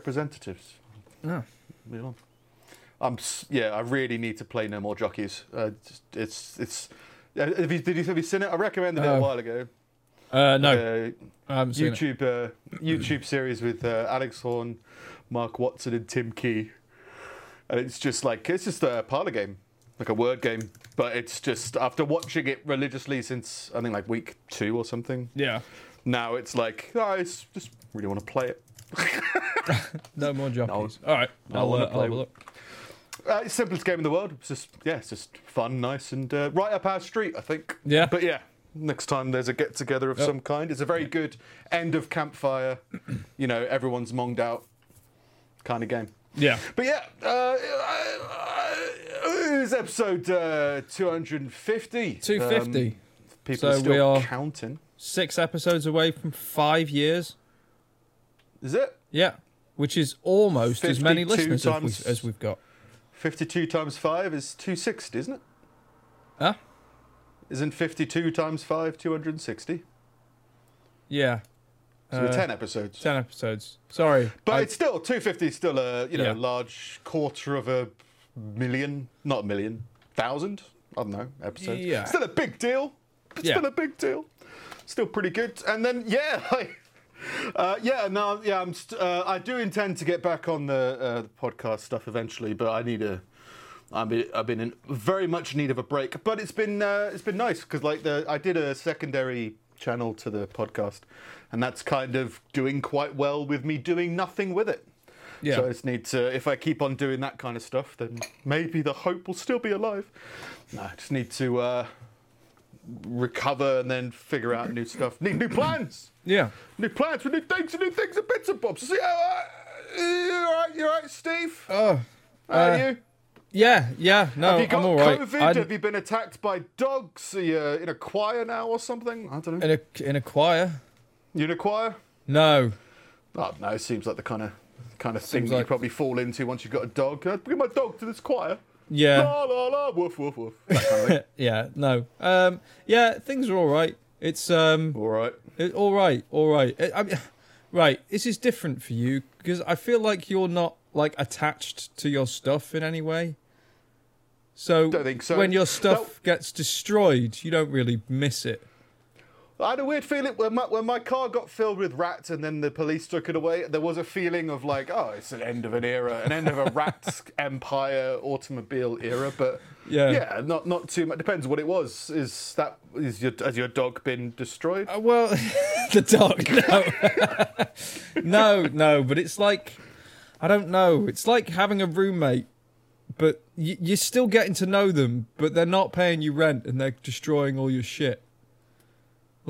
representatives. No. Move on. I'm yeah. I really need to play No More Jockeys. Uh, it's it's. yeah, Have you, did you have you seen it? I recommended it a Oh. while ago. Uh, no, Uh, I haven't it. YouTube uh, YouTube series with uh, Alex Horne, Mark Watson, and Tim Key, and it's just like it's just a parlor game, like a word game. But it's just after watching it religiously since I think like week two or something. Yeah. Now it's like oh, I just really want to play it. No more jockeys. All right. No, I I'll, uh, I'll play have a with- look. Uh, it's the simplest game in the world. It's just yeah, it's just fun, nice, and uh, right up our street, I think. Yeah. But yeah, next time there's a get together of Yep. some kind, it's a very good end of campfire. you know, everyone's monged out kind of game. Yeah. But yeah, uh, uh, it was episode uh, 250. 250. Um, people So are still we are- counting. Six episodes away from five years. Is it? Yeah. Which is almost as many 52 listeners as, we, times- as we've got. 52 times 5 is 260, isn't it? Huh? Isn't 52 times 5 260? Yeah. So we're Uh, 10 episodes. 10 episodes. Sorry. But I- it's still 250 is still a you know Yeah. large quarter of a million, not a million, thousand. I don't know episodes. Yeah. Still a big deal. It's Yeah. Still a big deal. Still pretty good. And then yeah, like, uh, yeah, no, yeah. I'm. St- uh, I do intend to get back on the, uh, the podcast stuff eventually, but I need a. I've been, I've been in very much need of a break, but it's been uh, it's been nice because like the I did a secondary channel to the podcast, and that's kind of doing quite well with me doing nothing with it. yeah. So I just need to, if I keep on doing that kind of stuff, then maybe the hope will still be alive. No, I just need to uh, recover and then figure out new stuff. Need new plans. yeah. New plans for new things and new things and bits and bobs. See how, uh, you all right? You all right, Steve? Oh. How are uh, you? Yeah. Yeah. No, Have you got I'm all right. COVID? Have you been attacked by dogs? Are you in a choir now or something? I don't know. in a in a choir. You in a choir? No. Oh, no, it seems like the kind of kind of thing that you like- probably fall into once you've got a dog. I bring my dog to this choir? Yeah. La la la, woof woof woof. Kind of yeah. No. Um. Yeah. Things are all right. It's um. All right. It, all right. All right. I I mean, right. This is different for you because I feel like you're not like attached to your stuff in any way. So, Don't think so. when your stuff gets destroyed, you don't really miss it. I had a weird feeling when my, when my car got filled with rats and then the police took it away. There was a feeling of like, oh, it's an end of an era, an end of a rats empire automobile era. But Yeah. yeah, not not too much. Depends what it was. Is that is your has your dog been destroyed? Uh, well, the dog. No. no, no. But it's like I don't know. It's like having a roommate, but you're still getting to know them, but they're not paying you rent and they're destroying all your shit.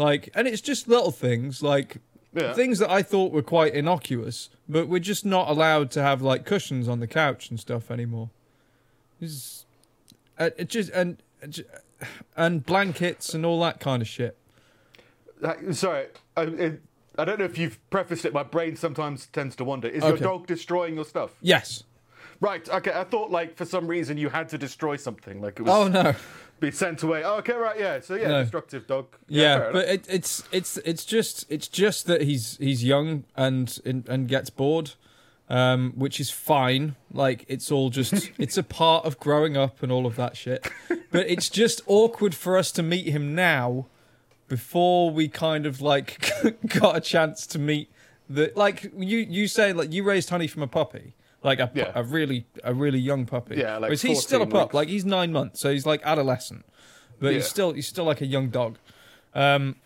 Like, and it's just little things like Yeah. things that I thought were quite innocuous, but we're just not allowed to have like cushions on the couch and stuff anymore. It's, uh, it just and and blankets and all that kind of shit. Sorry, I, it, I don't know if you've prefaced it. My brain sometimes tends to wander. Is your dog destroying your stuff? Yes. Right. Okay. I thought like for some reason you had to destroy something. Like it was Oh no. Be sent away. Oh, okay. Right. Yeah. So yeah, No. destructive dog. Yeah, fair but it, it's it's it's just it's just that he's he's young and and, and gets bored, um, which is fine. Like it's all just it's a part of growing up and all of that shit. But it's just awkward for us to meet him now, before we kind of like got a chance to meet the like you you say like you raised honey from a puppy. Like a, Yeah. a really a really young puppy. Yeah, like Whereas he's still a pup. weeks. Like he's nine months, so he's like adolescent, but he's still he's still like a young dog. Um,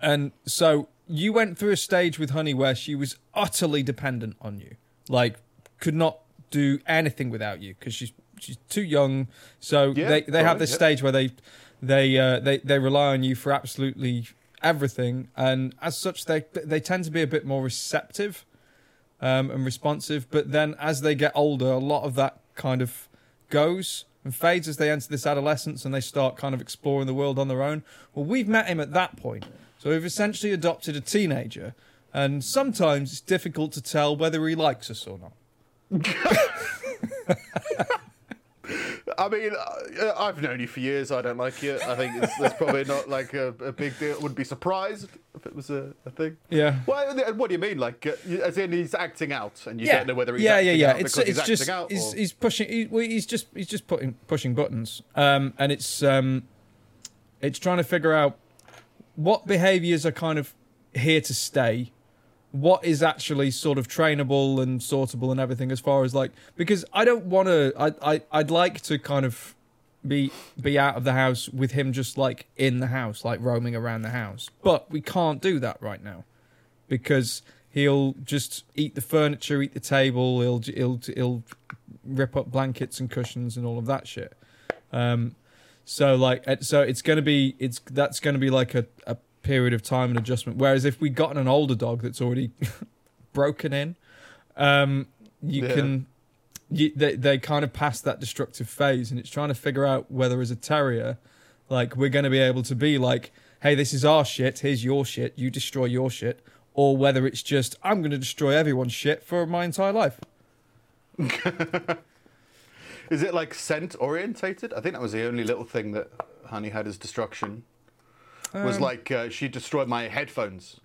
and so you went through a stage with Honey where she was utterly dependent on you, like could not do anything without you because she's she's too young. So Yeah, they they have this yeah. stage where they they uh, they they rely on you for absolutely everything, and as such they they tend to be a bit more receptive um, and responsive. But then as they get older, a lot of that kind of goes and fades as they enter this adolescence and they start kind of exploring the world on their own. Well, we've met him at that point. So we've essentially adopted a teenager. And sometimes it's difficult to tell whether he likes us or not. I mean, uh, I've known you for years. I don't like you. I think it's, that's probably not like a, a big deal. Wouldn't be surprised if it was a, a thing. Yeah. Well, what do you mean? Like, uh, as in he's acting out, and you yeah. don't know whether he's yeah, yeah, yeah. It's it's just out. he's, he's pushing. He, well, he's just he's just putting pushing buttons. Um, and it's um, it's trying to figure out what behaviors are kind of here to stay. What is actually sort of trainable and sortable and everything as far as like because I don't want to. I I I'd like to kind of be be out of the house with him just like in the house, like roaming around the house. But we can't do that right now because he'll just eat the furniture, eat the table. He'll he'll he'll rip up blankets and cushions and all of that shit. Um, so like so it's gonna be it's that's gonna be like a, a period of time and adjustment. Whereas if we gotten an older dog that's already broken in, um, you Yeah. can. You, they they kind of pass that destructive phase, and it's trying to figure out whether as a terrier, like we're going to be able to be like, hey, this is our shit. Here's your shit. You destroy your shit, or whether it's just I'm going to destroy everyone's shit for my entire life. Is it like scent orientated? I think that was the only little thing that Honey had as destruction. Was Um, like uh, she destroyed my headphones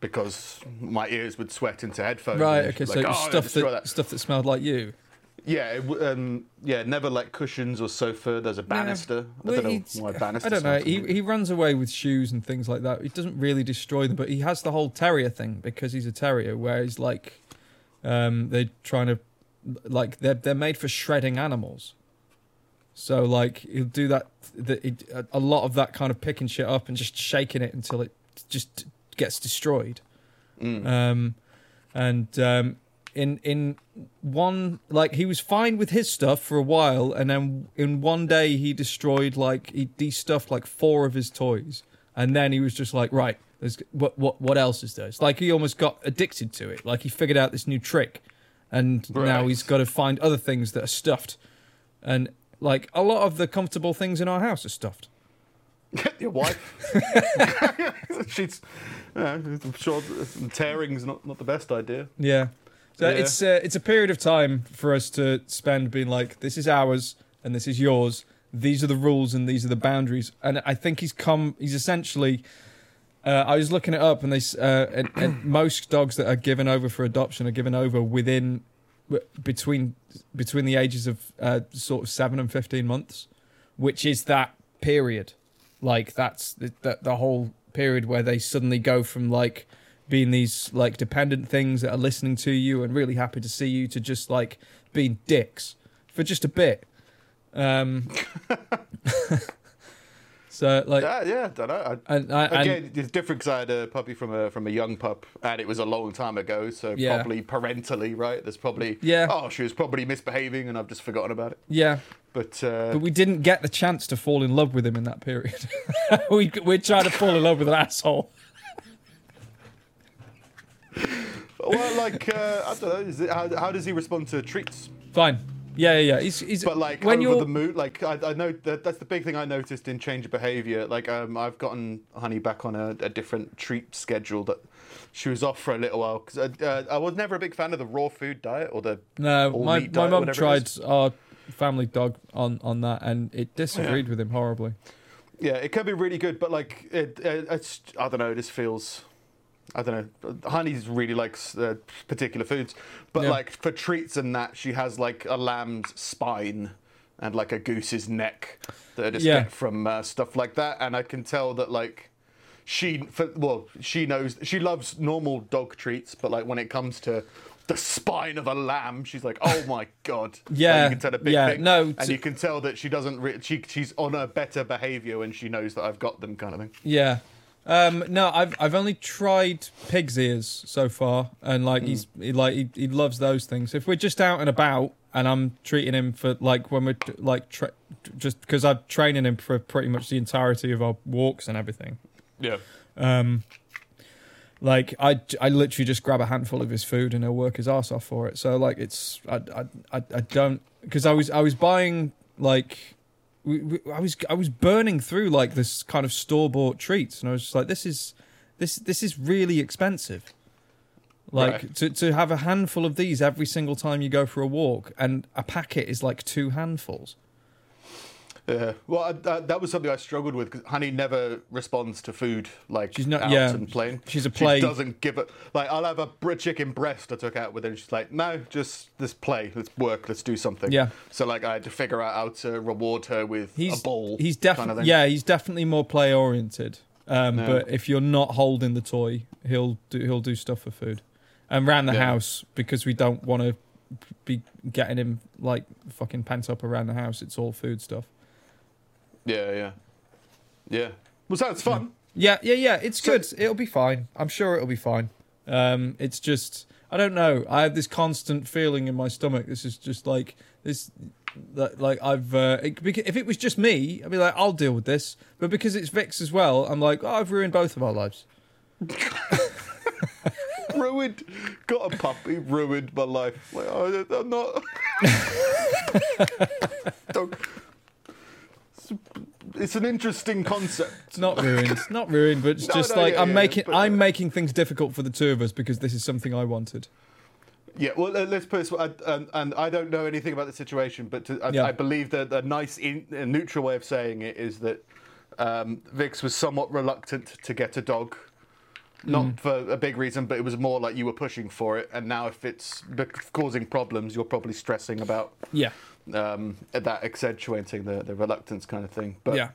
because my ears would sweat into headphones. Right. Okay. So like, it was "Oh, stuff destroy that, stuff that smelled like you. Yeah, it um, yeah, never like cushions or sofa. There's a banister. I Well, don't know why banister. I don't know. He he runs away with shoes and things like that. He doesn't really destroy them, but he has the whole terrier thing because he's a terrier, where he's like, um, they're trying to, like they're they're made for shredding animals. So like he'll do that. that a- lot of that kind of picking shit up and just shaking it until it just gets destroyed. Mm. Um, and um, in in one like he was fine with his stuff for a while, and then in one day he destroyed like he de-stuffed like four of his toys, and then he was just like, right, there's what what what else is there? It's like he almost got addicted to it. Like he figured out this new trick, and now he's got to find other things that are stuffed, and like a lot of the comfortable things in our house are stuffed. Your wife. She's. Yeah, I'm sure tearing's not not the best idea. Yeah. So Yeah. it's uh, it's a period of time for us to spend being like, this is ours and this is yours. These are the rules and these are the boundaries. And I think he's come. He's essentially. Uh, I was looking it up, and they uh, and, and most dogs that are given over for adoption are given over within between between the ages of uh, sort of seven and fifteen months, which is that period. Like that's the, the, the whole period where they suddenly go from like being these like dependent things that are listening to you and really happy to see you to just like being dicks for just a bit. Um, so like, Yeah, yeah, don't know. I, and, I- and Again, it's different because I had a puppy from a from a young pup, and it was a long time ago. So Yeah. probably parentally, right? There's probably Yeah. Oh, she was probably misbehaving, and I've just forgotten about it. yeah, But, uh, but we didn't get the chance to fall in love with him in that period. we we're trying to fall in love with an asshole. well, like uh, I don't know. Is it, how, how does he respond to treats? Fine. Yeah, yeah, yeah. He's, he's But like when over you're the mood, like I, I know that that's the big thing I noticed in change of behaviour. Like um, I've gotten Honey back on a, a different treat schedule that she was off for a little while because uh, uh, I was never a big fan of the raw food diet or the no, my my mum tried our family dog on on that, and it disagreed with him horribly. Yeah, it can be really good, but like it, it it's I don't know. This feels. I don't know. Honey's really likes uh, particular foods, but Yeah. like for treats and that, she has like a lamb's spine and like a goose's neck that I just Yeah. get from uh, stuff like that, and I can tell that like she, for, well, she knows she loves normal dog treats, but like when it comes to the spine of a lamb, she's like, oh my god. Yeah, you can tell a big yeah, thing, no, and you can tell that she doesn't. Re- she she's on a better behaviour when she knows that I've got them, kind of thing. Yeah. Um, no, I've I've only tried pig's ears so far, and like Hmm. he's he, like he, he loves those things. If we're just out and about, and I'm treating him for like when we're like tra- just because I'm training him for pretty much the entirety of our walks and everything. Yeah. Um, like I, I literally just grab a handful of his food and he'll work his ass off for it. So like it's I I I, I don't because I was I was buying like we, we, I was I was burning through like this kind of store bought treats and I was just like this is this this is really expensive. Like Right. to to have a handful of these every single time you go for a walk and a packet is like two handfuls. Yeah. Well, I, that, that was something I struggled with because Honey never responds to food like She's not- out yeah, and plain. she's a play- She doesn't give it. Like I'll have a chicken breast I took out with her, and she's like, "No, just let's play, let's work, let's do something." Yeah. So like I had to figure out how to reward her with He's a bowl. He's kind definitely of yeah. He's definitely more play oriented. Um, Yeah. But if you're not holding the toy, he'll do he'll do stuff for food, and around the Yeah. house because we don't want to be getting him like fucking pent up around the house. It's all food stuff. Yeah, yeah, yeah. Well, sounds fun. Yeah, yeah, yeah. It's So- good. It'll be fine. I'm sure it'll be fine. Um, it's just I don't know. I have this constant feeling in my stomach. This is just like this. That, like I've uh, it, if it was just me, I'd be like, I'll deal with this. But because it's Vix as well, I'm like, oh, I've ruined both of our lives. ruined. Got a puppy. Ruined my life. Like I, I'm not. Don't- It's- It's an interesting concept. It's not ruined, It's not ruined, but it's No, just no, like yeah, I'm yeah, making but- I'm making things difficult for the two of us because this is something I wanted. Yeah, well, uh, let's put it. this I- And, and I don't know anything about the situation, but to, I, Yeah. I believe that a nice, in, a neutral way of saying it is that um, Vix was somewhat reluctant to get a dog. Not Mm. for a big reason, but it was more like you were pushing for it, and now if it's causing problems, you're probably stressing about Yeah, um, that accentuating the, the reluctance kind of thing. But yeah,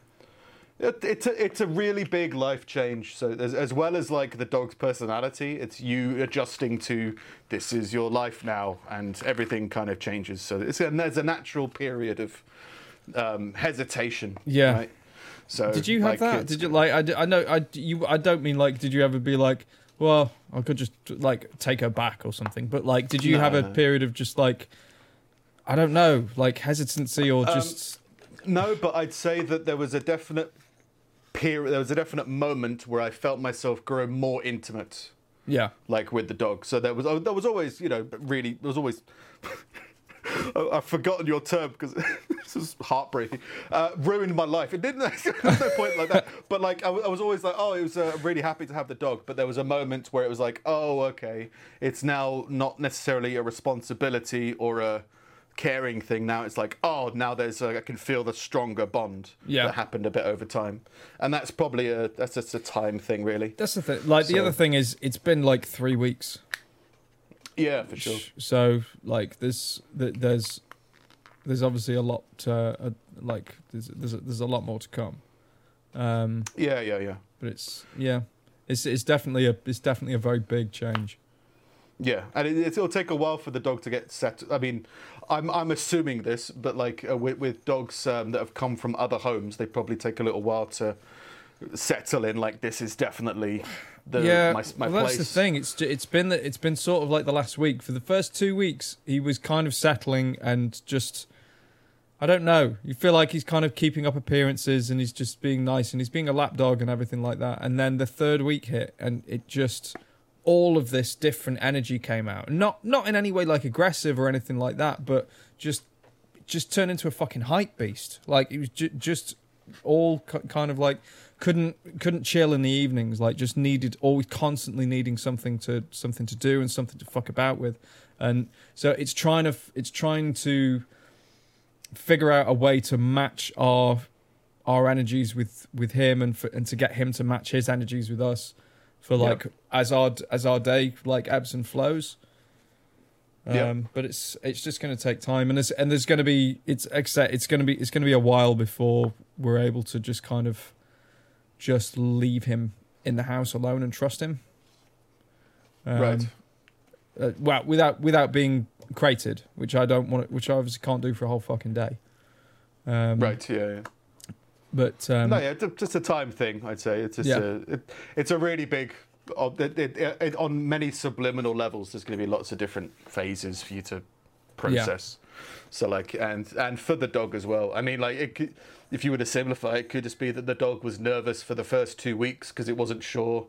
it, it's a, it's a really big life change. So as, as well as like the dog's personality, it's you adjusting to this is your life now, and everything kind of changes. So it's and there's a natural period of um, hesitation. Yeah. Right? So Did you have like, that? Did you like? I, I know. I you. I don't mean like. Did you ever be like? Well, I could just like take her back or something. But like, did you No, have a no. period of just like, I don't know, like hesitancy or Um, just No, but I'd say that there was a definite period. There was a definite moment where I felt myself grow more intimate. yeah, like with the dog. So there was oh, there was always you know really there was always. I- I've forgotten your term because this is heartbreaking. Uh, ruined my life. It didn't. There's no point like that. But like I, w- I was always like, oh, it was uh, really happy to have the dog. But there was a moment where it was like, oh, okay, it's now not necessarily a responsibility or a caring thing. Now it's like, oh, now there's a, I can feel the stronger bond Yeah. that happened a bit over time, and that's probably a that's just a time thing, really. that's the thing. Like the So- other thing is, it's been like three weeks. Yeah, for sure. So like there's there's there's obviously a lot uh, uh, like there's there's a, there's a lot more to come. Um, Yeah, yeah, yeah. but it's yeah, it's it's definitely a it's definitely a very big change. Yeah, and it, it'll take a while for the dog to get set. I mean, I'm I'm assuming this, but like uh, with, with dogs um, that have come from other homes, they probably take a little while to settle in. Like this is definitely the yeah, my, my well, place. that's the thing. It's it's been it's been sort of like the last week. For the first two weeks, he was kind of settling and just. I don't know. You feel like he's kind of keeping up appearances and he's just being nice and he's being a lapdog and everything like that. And then the third week hit and it just all of this different energy came out. Not not in any way like aggressive or anything like that, but just just turned into a fucking hype beast. Like it was ju- just all ki- kind of like couldn't couldn't chill in the evenings. Like just needed always constantly needing something to something to do and something to fuck about with. And so it's trying to it's trying to figure out a way to match our our energies with with him and for, and to get him to match his energies with us for like as our as our day like ebbs and flows. Um, Yeah. but it's it's just going to take time, and there's and there's going to be it's except it's going to be it's going to be a while before we're able to just kind of just leave him in the house alone and trust him. Um, Right. Uh, well, without without being crated, which I don't want, which I obviously can't do for a whole fucking day. Um, right. Yeah. yeah. But um, no, yeah, just a time thing. I'd say it's just Yeah. a, it, it's a really big. uh, It, it, it, on many subliminal levels, there's going to be lots of different phases for you to process. So like, and and for the dog as well. I mean, like, it could, if you were to simplify, it could just be that the dog was nervous for the first two weeks because it wasn't sure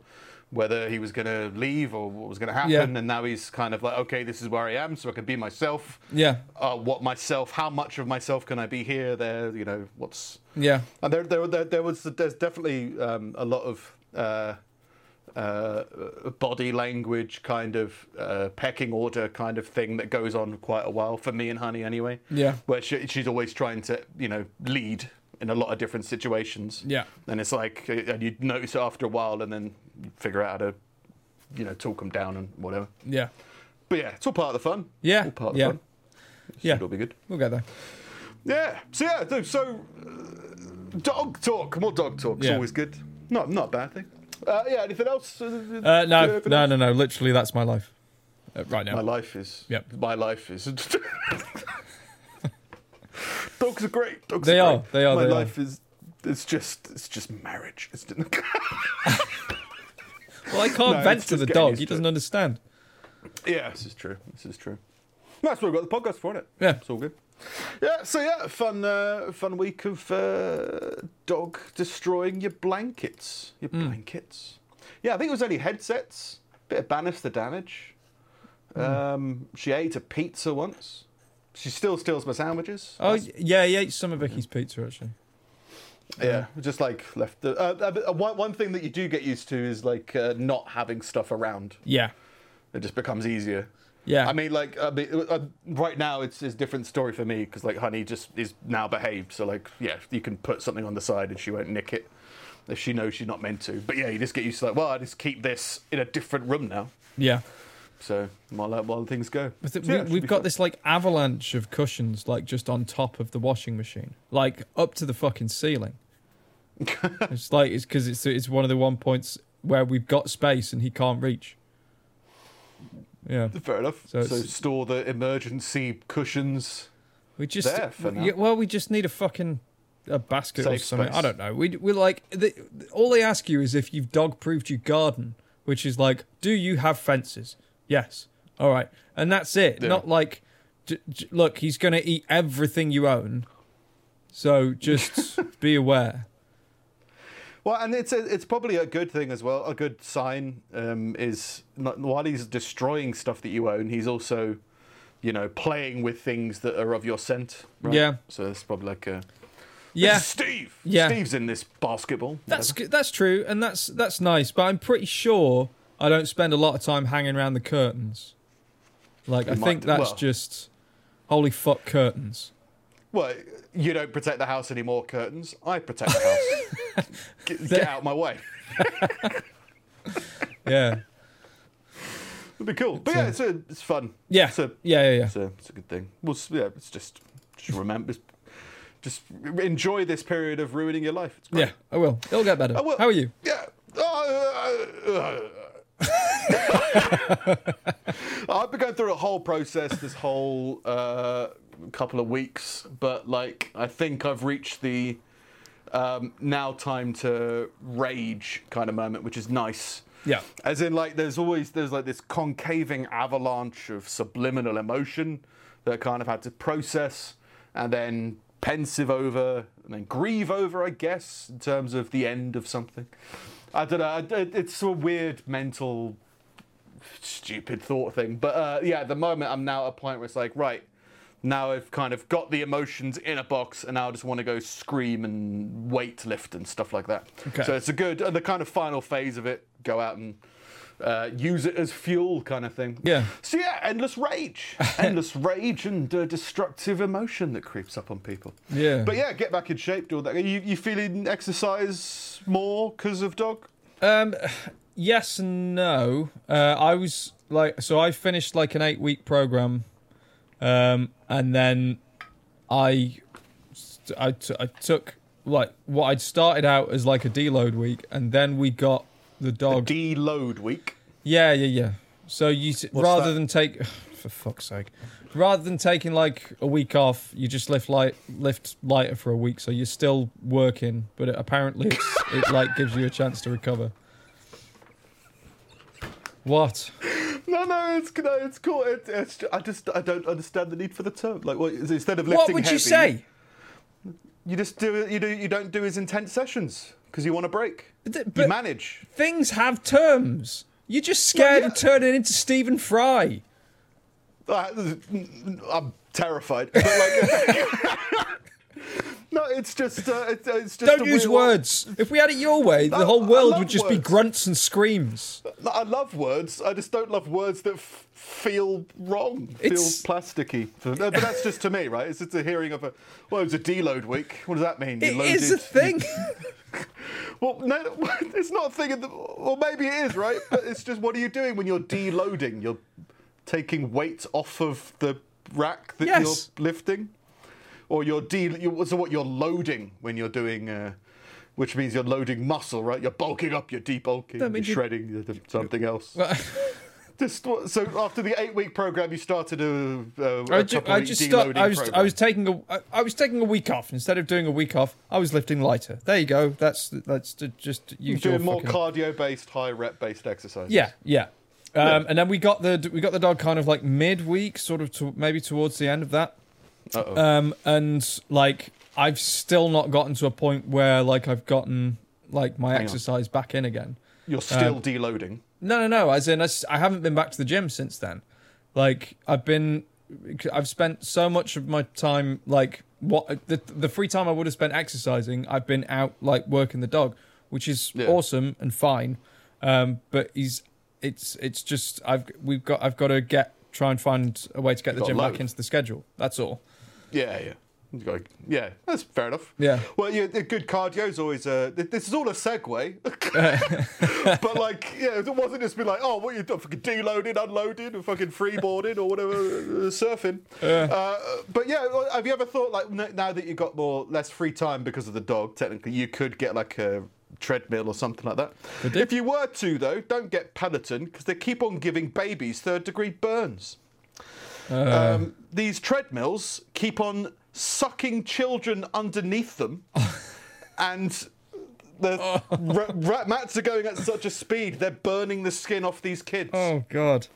whether he was going to leave or what was going to happen, Yeah. and now he's kind of like, okay, this is where I am, so I can be myself. yeah, Uh, what myself? How much of myself can I be here? There, you know, what's yeah, and there, there, there, there was, there's definitely um, a lot of uh, uh, body language, kind of uh, pecking order, kind of thing that goes on quite a while for me and Honey, anyway. yeah, Where she, she's always trying to, you know, lead in a lot of different situations. Yeah. And it's like, uh, and you notice it after a while, and then you figure out how to, you know, talk them down and whatever. Yeah. But yeah, it's all part of the fun. Yeah, All part of the yeah. fun. Yeah. It'll be good. We'll get there. Yeah. So yeah, so uh, dog talk, more dog talk. It's Yeah. always good. Not not a bad thing. Uh, yeah. Anything else? Uh, Uh, no, no, else? no, no. Literally, that's my life uh, right now. My life is. Yep. My life is. Dogs are great. Dogs They are. are, great. they are, My they are. life is. It's just. It's just marriage. It's, Well, I can't No, vent to the dog. He doesn't it. understand. yeah, this is true. This is true. That's what we've got the podcast for, isn't it? Yeah. It's all good. Yeah, so yeah, fun, uh, fun week of uh, dog destroying your blankets, your Hmm. blankets. Yeah, I think it was only headsets, bit of banister damage. Hmm. Um, she ate a pizza once. She still steals my sandwiches. Oh, yeah, he ate some of Vicky's pizza actually. yeah, just like left. The, uh, uh, one one thing that you do get used to is like uh, not having stuff around. Yeah, It just becomes easier. yeah. I mean, like, I mean, uh, right now it's it's a different story for me because like Honey just is now behaved. So like, yeah, you can put something on the side and she won't nick it if she knows she's not meant to. But yeah, you just get used to like, well, I just keep this in a different room now. yeah. So while uh, while things go, But th- So, yeah, we, we've got fun. this like avalanche of cushions, like just on top of the washing machine, like up to the fucking ceiling. it's like it's because it's it's one of the one points where we've got space and he can't reach. Yeah, Fair enough. So So, store the emergency cushions. we just There for now. yeah, well, we just need a fucking a basket or something. space. I don't know. We we like the, all they ask you is if you've dog proofed your garden, which is like, do you have fences? Yes. All right, and that's it. Yeah. Not like, j- j- look, he's gonna eat everything you own, so just be aware. Well, and it's a, it's probably a good thing as well. A good sign um, is not, while he's destroying stuff that you own, he's also, you know, playing with things that are of your scent. Right? Yeah. So it's probably like a Yeah, Steve. Yeah. Steve's in this basketball. that's Whatever. g- that's true, and that's that's nice. But I'm pretty sure I don't spend a lot of time hanging around the curtains. Like I You might think that's well. just holy fuck curtains. Well, you don't protect the house anymore. Curtains. I protect the house. get, get out of my way. Yeah, It'd be cool. But It's, yeah, uh, it's a, it's fun. yeah, It's a, yeah, yeah, yeah. it's a, it's a good thing. Well, yeah, it's just just remember, just enjoy this period of ruining your life. Yeah, I will. It'll get better. I will. How are you? Yeah. Uh, I've been going through a whole process this whole uh, couple of weeks, but like I think I've reached the um, now time to rage kind of moment, which is nice. Yeah. As in, like, there's always there's like this concaving avalanche of subliminal emotion that I kind of had to process, and then pensive over, and then grieve over, I guess, in terms of the end of something. I don't know. It's a weird mental, stupid thought thing. But uh, yeah, at the moment, I'm now at a point where it's like, right, now I've kind of got the emotions in a box, and now I just want to go scream and weight lift and stuff like that. Okay. So it's a good, and the kind of final phase of it, go out and uh, use it as fuel kind of thing. Yeah. So yeah, endless rage, endless rage and uh, destructive emotion that creeps up on people. Yeah. But yeah, get back in shape, do all that. You, you feeling exercise more because of dog? Um, yes and no. Uh, I was like, so I finished like an eight week program, um, and then I, I, t- I took like what I'd started out as like a deload week, and then we got the dog. Deload week. Yeah, yeah, yeah. So you rather that? than take, for fuck's sake, rather than taking like a week off, you just lift light, lift lighter for a week. So you're still working, but it, apparently it's, it like gives you a chance to recover. What? No, no, it's no, it's cool. It, it's I just I don't understand the need for the term. Like, what is- instead of lifting What would heavy, you say? You just do it. You do. You don't do as intense sessions because you want a break. But th- you manage. Things have terms. You're just scared yeah. of turning into Stephen Fry. Uh, I'm terrified. But like, No, it's just uh, it's, it's just. Don't use words. If we had it your way, the whole world would just be grunts and screams. I love words. I just don't love words that f- feel wrong, feel plasticky. But that's just to me, right? It's just a hearing of a. Well, it was a deload week. What does that mean? You It is loaded- a thing. Well, no, it's not a thing. In the, well, maybe it is, right? But it's just what are you doing when you're deloading? You're taking weight off of the rack that Yes. you're lifting, or you're de. You, so what you're loading when you're doing. Uh, which means you're loading muscle, right? You're bulking up, you're debulking, you're you- shredding, you're something else. Just so after the eight-week program, you started a, a, a I, ju- I week just start, I was program. I was taking a I, I was taking a week off instead of doing a week off. I was lifting lighter. There you go. That's that's just your doing more cardio-based, high-rep-based exercises. Yeah, yeah. Um, And then we got the we got the dog kind of like midweek, sort of to, maybe towards the end of that. Uh-oh. Um, and like I've still not gotten to a point where like I've gotten like my Hang on. exercise back in again. You're still um, deloading. No, no, no. As in, I I haven't been back to the gym since then. Like I've been, I've spent so much of my time like what the the free time I would have spent exercising. I've been out like working the dog, which is Yeah. awesome and fine. Um, but he's it's it's just I've we've got I've got to get try and find a way to get the gym back into the schedule. That's all. Yeah, yeah. Yeah, that's fair enough. Yeah. Well, yeah, good cardio is always. Uh, th- this is all a segue, but like, yeah, it wasn't just be like, oh, what you doing? Fucking deloading, unloading, and fucking freeboarding or whatever, uh, surfing. Uh, but yeah, have you ever thought like now that you've got more less free time because of the dog? Technically, you could get like a treadmill or something like that. If you were to though, don't get Peloton because they keep on giving babies third degree burns. Um, these treadmills keep on sucking children underneath them, and the ra- mats are going at such a speed they're burning the skin off these kids. Oh God.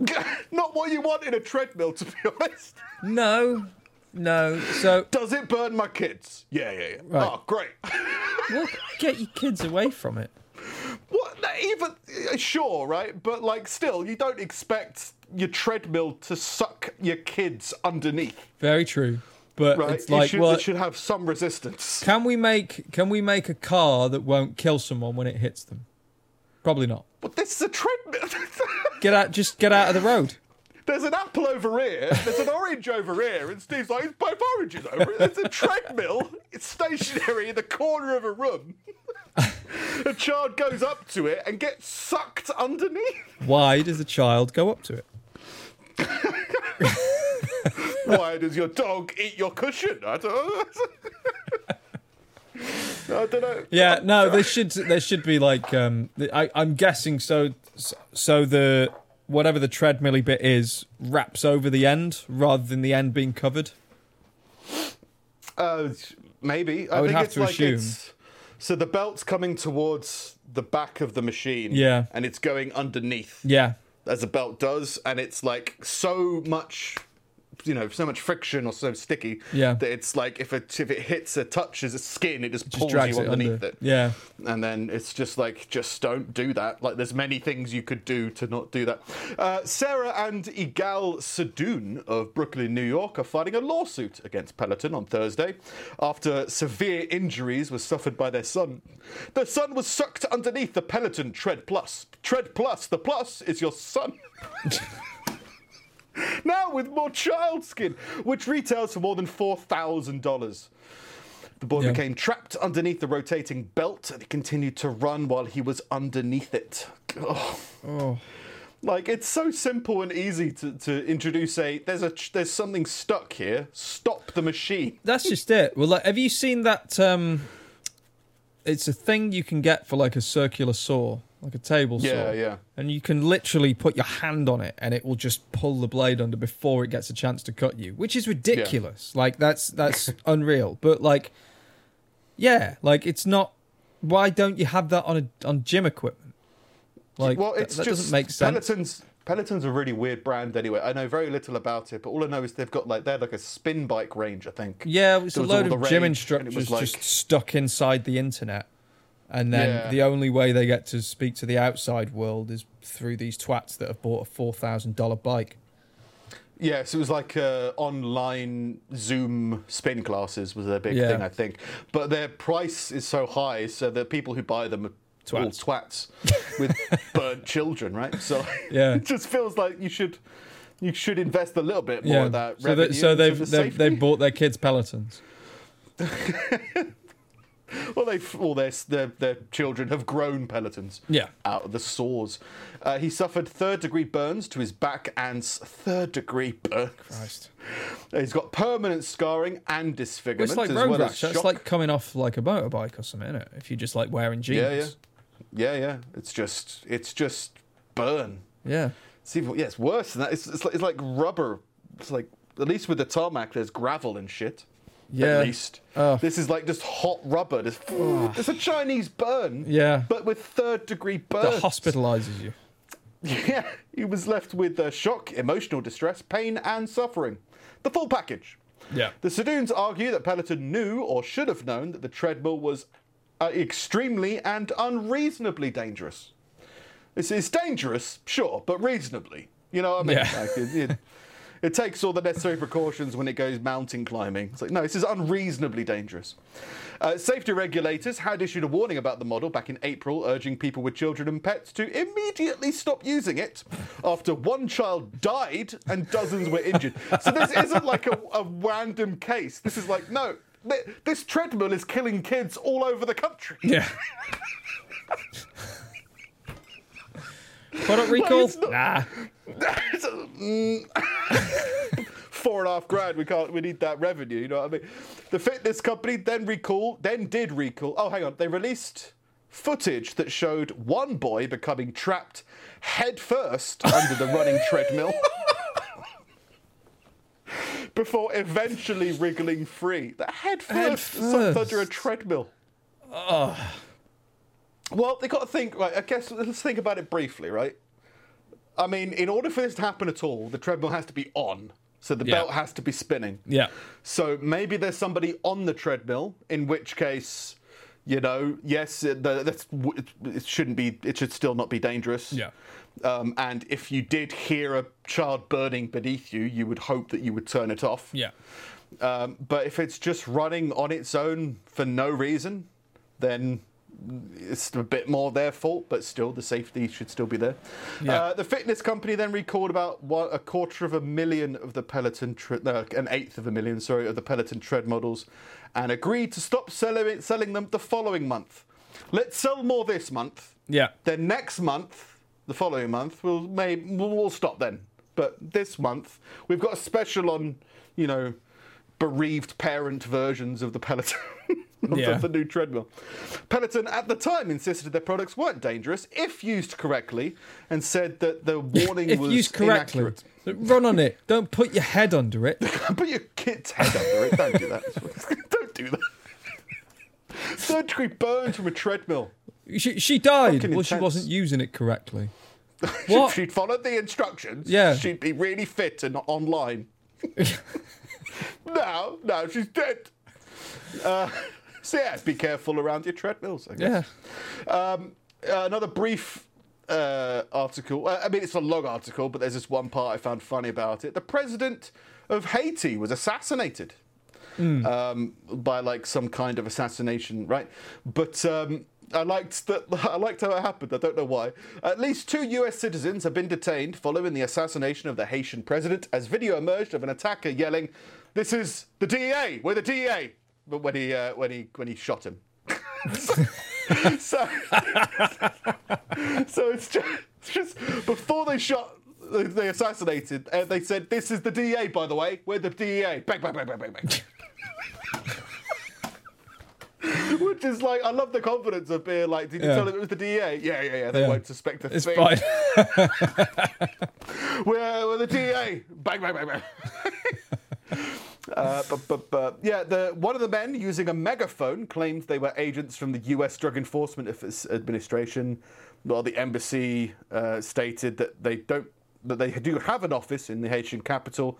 Not what you want in a treadmill, to be honest. No, no. So Does it burn my kids? Yeah, yeah, yeah. Right. Oh, great. well, get your kids away from it. What? Even uh, sure, right? But like, still, you don't expect your treadmill to suck your kids underneath, Very true. But right? it's like, it, should, well, it should have some resistance. Can we make can we make a car that won't kill someone when it hits them? Probably not. But this is a treadmill. Get out just get out of the road. There's an apple over here, there's an orange over here, and Steve's like, it's both oranges over here. There's a treadmill, it's stationary in the corner of a room. a child goes up to it and gets sucked underneath. Why does a child go up to it? Why does your dog eat your cushion? I don't know. I don't know. Yeah, no, there should there should be like um I I'm guessing so so the whatever the treadmilly bit is wraps over the end rather than the end being covered. Uh, maybe. I, would think have it's to like assume. It's, so the belt's coming towards the back of the machine. Yeah. And it's going underneath. Yeah. as a belt does, and it's like so much, you know, so much friction or so sticky Yeah. that it's like if it if it hits or touches a skin, it just, Just pulls you it underneath under. it. Yeah. And then it's just like, just don't do that. Like, there's many things you could do to not do that. Uh, Sarah and Igal Sadoun of Brooklyn, New York, are fighting a lawsuit against Peloton on Thursday after severe injuries were suffered by their son. Their son was sucked underneath the Peloton Tread Plus. Tread Plus, the plus is your son. now with more child skin, which retails for more than $4,000. The boy Yeah. became trapped underneath the rotating belt and he continued to run while he was underneath it. Oh. Oh. Like it's so simple and easy to, to introduce a there's a there's something stuck here. Stop the machine. That's just it. Well, like, have you seen that? Um, it's a thing you can get for like a circular saw, like a table saw. Yeah, yeah. And you can literally put your hand on it, and it will just pull the blade under before it gets a chance to cut you, which is ridiculous. Like that's that's unreal. But like, yeah, like it's not. Why don't you have that on a on gym equipment? Like, well, that- it's that, just doesn't make sense. Peloton's Peloton's a really weird brand anyway. I know very little about it, but all I know is they've got like they're like a spin bike range, I think. Yeah, it's a There was load of gym instructors like- just stuck inside the internet. And then Yeah. the only way they get to speak to the outside world is through these twats that have bought a $4,000 bike. Yes, it was like uh, online Zoom spin classes was their big Yeah. thing, I think. But their price is so high, so the people who buy them are all twats with burnt children, right? So Yeah. it just feels like you should you should invest a little bit more Yeah. of that So, that, so they've they've, they've bought their kids pelotons. Well, they all their, their their children have grown pelotons. Yeah. out of the sores. Uh, he suffered third degree burns to his back and third degree burns. Christ. He's got permanent scarring and disfigurement. It's like as road well rash. That's like coming off like a motorbike or something, isn't it? If you're just like wearing jeans. yeah, yeah, yeah, yeah. It's just it's just burn. Yeah. See, yeah, it's worse than that. It's it's like, it's like rubber. It's like at least with the tarmac, there's gravel and shit. Yeah. At least Oh. this is like just hot rubber. There's, it's a Chinese burn. Yeah. But with third degree That burns. hospitalizes you. Yeah, he was left with uh, shock, emotional distress, pain, and suffering. The full package. Yeah. The Sadouns argue that Peloton knew or should have known that the treadmill was uh, extremely and unreasonably dangerous. It's, it's dangerous, sure, but reasonably. You know what I mean? Yeah. Like, it, it, it takes all the necessary precautions when it goes mountain climbing. It's like, no, this is unreasonably dangerous. Uh, safety regulators had issued a warning about the model back in April, urging people with children and pets to immediately stop using it after one child died and dozens were injured. So this isn't like a, a random case. This is like, no, th- this treadmill is killing kids all over the country. Yeah. Product recall? it's not- nah. Mm. Four and a half grand. We can't. We need that revenue. You know what I mean? The fitness company then recall, then did recall. Oh, hang on. They released footage that showed one boy becoming trapped head first under the running treadmill. Before eventually wriggling free. The head Head first, under a treadmill. Well, they got to think, right? I guess let's think about it briefly, right? I mean, in order for this to happen at all, the treadmill has to be on, so the Yeah. belt has to be spinning. Yeah. So maybe there's somebody on the treadmill, in which case, you know, yes, it, the, that's, it, it shouldn't be, it should still not be dangerous. Yeah. Um, and if you did hear a child burning beneath you, you would hope that you would turn it off. Yeah. Um, but if it's just running on its own for no reason, then it's a bit more their fault, but still the safety should still be there. Yeah. Uh, the fitness company then recalled about one, a quarter of a million of the Peloton, tre- no, an eighth of a million, sorry, of the Peloton tread models, and agreed to stop selling selling them the following month. Let's sell more this month. Yeah. Then next month, the following month, we'll may we'll, we'll stop then. But this month, we've got a special on, you know, bereaved parent versions of the Peloton. Yeah. the, the new treadmill. Peloton at the time insisted their products weren't dangerous if used correctly and said that the warning If was used correctly, inaccurate. run on it. Don't put your head under it. Put your kid's head under it. Don't do that. Don't do that. Third degree burns from a treadmill. She, she died. Fucking well, she wasn't using it correctly. What? She'd followed the instructions, Yeah. she'd be really fit and online. now, now she's dead. Uh, so yeah, be careful around your treadmills. I guess. Yeah. Um, uh, another brief uh, article. I mean, it's a long article, but there's this one part I found funny about it. The president of Haiti was assassinated um, by like some kind of assassination, right? But um, I liked that. I liked how it happened. I don't know why. At least two U.S. citizens have been detained following the assassination of the Haitian president, as video emerged of an attacker yelling, "This is the DEA. We're the DEA." But when he uh, when he when he shot him. so, so it's just, it's just before they shot, they- assassinated. Uh, they said, "This is the DEA, by the way. We're the DEA." Bang, bang, bang, bang, bang, bang. Which is like, I love the confidence of being like, "Did you Yeah. tell them it was the DEA?" Yeah, yeah, yeah. They Yeah. won't suspect a It's thing. fine. We're, we're the DA. Bang, bang, bang, bang. Uh, but, but, but yeah, the, one of the men using a megaphone claimed they were agents from the U.S. Drug Enforcement Administration, while the embassy uh, stated that they don't, that they do have an office in the Haitian capital.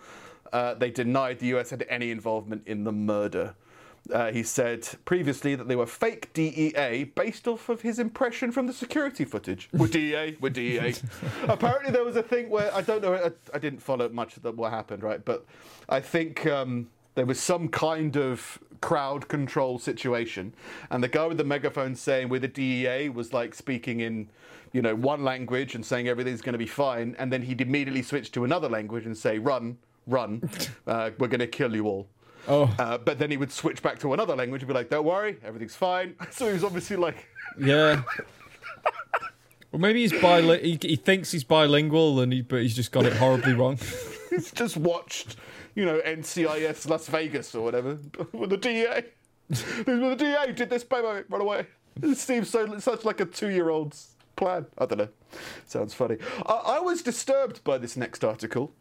Uh, they denied the U.S. had any involvement in the murder. Uh, he said previously that they were fake DEA based off of his impression from the security footage. We're DEA, we're DEA. Apparently, there was a thing where I don't know, I, I didn't follow much of what happened, right? But I think um, there was some kind of crowd control situation, and the guy with the megaphone saying we're the DEA was like speaking in, you know, one language and saying everything's going to be fine, and then he'd immediately switch to another language and say run, run, uh, we're going to kill you all. Oh, Uh, but then he would switch back to another language and be like, "Don't worry, everything's fine." So he was obviously like, yeah. Well, maybe he's bilingual. He, he thinks he's bilingual, and he, but he's just got it horribly wrong. he's just watched, you know, NCIS Las Vegas or whatever with the DEA. the DEA did this, baby, run away. It seems so such like a two-year-old's plan. I don't know. Sounds funny. I, I was disturbed by this next article,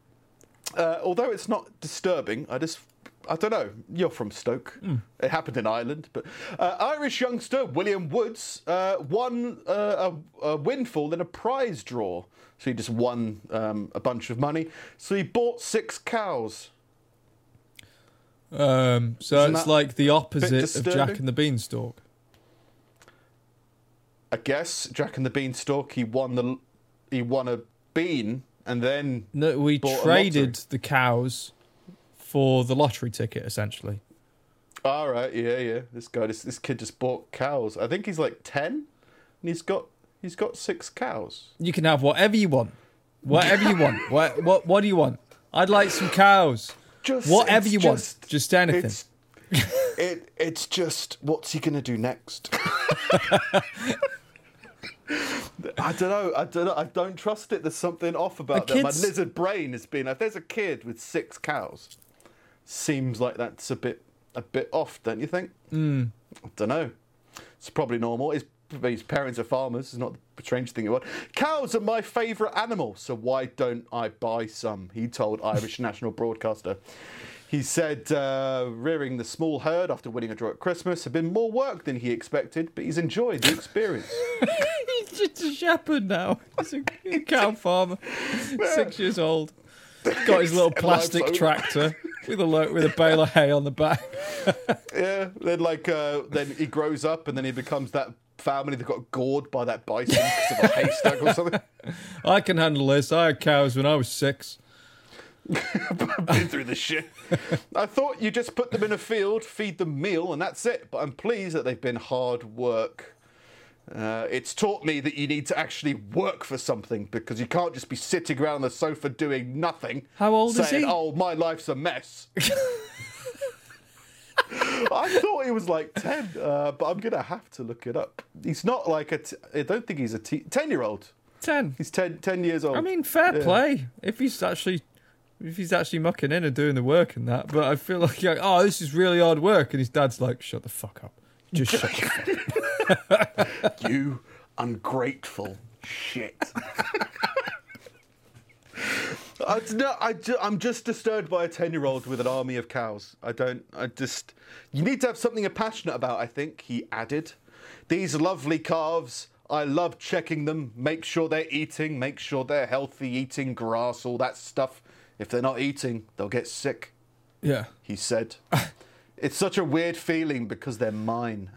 uh, although it's not disturbing. I just. I don't know. You're from Stoke. It happened in Ireland, but uh, Irish youngster William Woods uh, won uh, a, a windfall in a prize draw. So he just won um, a bunch of money. So he bought six cows. Um, so Isn't it's like the opposite of Jack and the Beanstalk. I guess Jack and the Beanstalk. He won the he won a bean and then No, we traded the cows for the lottery ticket, essentially. all right, yeah, yeah. This guy, this this kid just bought cows. I think he's like ten, and he's got he's got six cows. You can have whatever you want, whatever you want. What what what do you want? I'd like some cows. Just Whatever you just, want, just anything. It's, it it's just what's he gonna do next? I don't know. I don't know. I don't trust it. There's something off about that. My lizard brain has been. If there's a kid with six cows, seems like that's a bit a bit off, don't you think? Mm. I don't know. It's probably normal. His, his parents are farmers. It's not the strange thing you want. Cows are my favourite animal, so why don't I buy some? He told Irish national broadcaster. He said uh, rearing the small herd after winning a draw at Christmas had been more work than he expected, but he's enjoyed the experience. He's just a shepherd now. He's a cow farmer, six years old. Got his little plastic tractor with a lo- with a bale of hay on the back. yeah, then like uh, then he grows up and then he becomes that family that got gored by that bison because of a haystack or something. I can handle this. I had cows when I was six. been through this shit. I thought you just put them in a field, feed them meal, and that's it. But I'm pleased that they've been hard work. Uh, it's taught me that you need to actually work for something because you can't just be sitting around on the sofa doing nothing. How old is he? Oh, my life's a mess. I thought he was like 10, uh, but I'm going to have to look it up. He's not like a. T- I don't think he's a 10 year old. Ten. He's 10, 10 years old. I mean, fair Yeah. play if he's actually if he's actually mucking in and doing the work and that. But I feel like, like, oh, this is really hard work, and his dad's like, shut the fuck up, just shut. You ungrateful shit. I, no, I, ju- I'm just disturbed by a 10 year old with an army of cows. I don't, I just. You need to have something you're passionate about, I think, he added. These lovely calves, I love checking them, make sure they're eating, make sure they're healthy, eating grass, all that stuff. If they're not eating, they'll get sick, Yeah. he said. it's such a weird feeling because they're mine.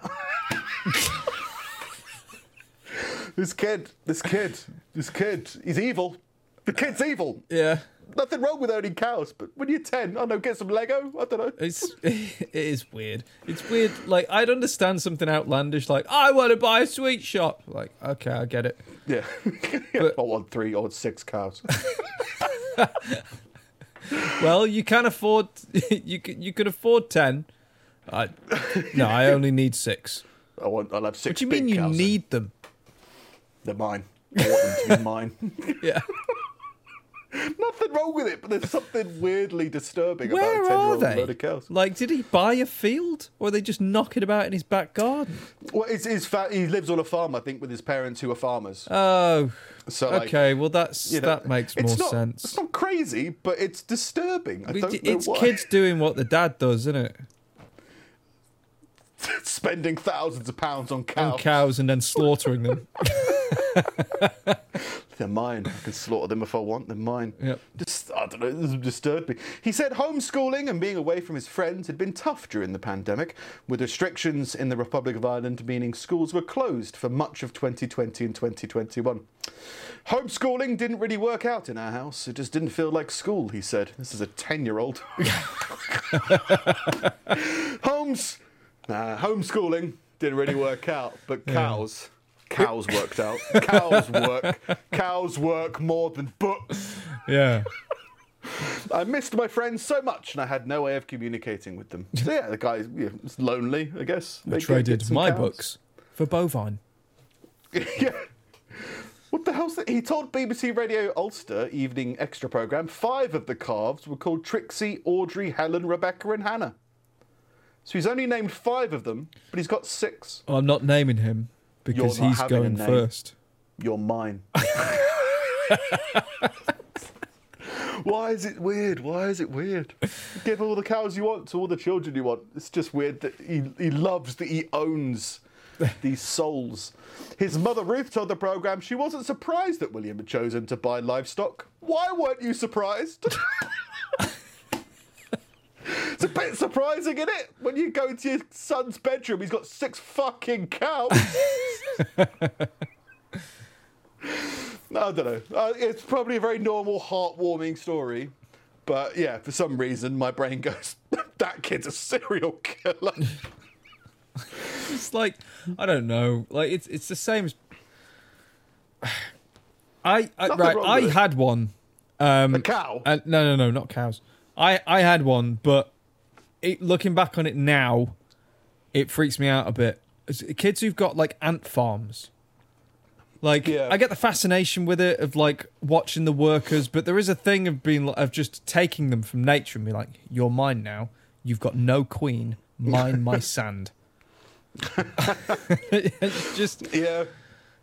this kid, this kid, this kid, he's evil. The kid's evil. Yeah. Nothing wrong with owning cows, but when you're 10, I don't know, get some Lego. I don't know. It's it is weird. It's weird. Like I'd understand something outlandish, like oh, I want to buy a sweet shop. Like okay, I get it. Yeah. But- I want three, I want six cows. Well, you can afford you can, you can afford ten. I no, I only need six. I want, I'll have six What do you mean you need them? They're mine. I want them to be mine. Yeah. Nothing wrong with it, but there's something weirdly disturbing Where about a 10 year are old they? load of cows. Like, did he buy a field, or are they just knocking about in his back garden? Well, it's, his fa- he lives on a farm, I think, with his parents who are farmers. Oh, So, like, okay. Well, that's you know, that makes more not, sense. It's not crazy, but it's disturbing. I don't know it's why. kids doing what the dad does, isn't it? spending thousands of pounds on On cows. cows and then slaughtering them. They're mine. I can slaughter them if I want. They're mine. Yep. Just, I don't know, this disturbed me. He said homeschooling and being away from his friends had been tough during the pandemic, with restrictions in the Republic of Ireland meaning schools were closed for much of 2020 and 2021. Homeschooling didn't really work out in our house. It just didn't feel like school, he said. This is a 10 year old. Homes, nah, homeschooling didn't really work out, but cows. Cows worked out. Cows work. Cows work more than books. Yeah. I missed my friends so much, and I had no way of communicating with them. So yeah, the guy yeah, was lonely, I guess. They traded my cows. books for bovine. yeah. What the hell's that? He told BBC Radio Ulster evening extra program five of the calves were called Trixie, Audrey, Helen, Rebecca, and Hannah. So he's only named five of them, but he's got six. I'm not naming him because he's going first. You're mine. Why is it weird? Why is it weird? Give all the cows you want to all the children you want. It's just weird that he, he loves that he owns these souls. His mother Ruth told the programme she wasn't surprised that William had chosen to buy livestock. Why weren't you surprised? it's a bit surprising, isn't it? When you go into your son's bedroom, he's got six fucking cows. I don't know. Uh, it's probably a very normal, heartwarming story. But yeah, for some reason, my brain goes, that kid's a serial killer. It's like I don't know. Like it's it's the same as I, I right. I had one. Um, A cow? and- no, no, no, not cows. I I had one, but it, looking back on it now, it freaks me out a bit. It's Kids who've got like ant farms. Like Yeah. I get the fascination with it of like watching the workers, but there is a thing of being of just taking them from nature and be like, "You're mine now. You've got no queen. Mine my sand." it's just Yeah.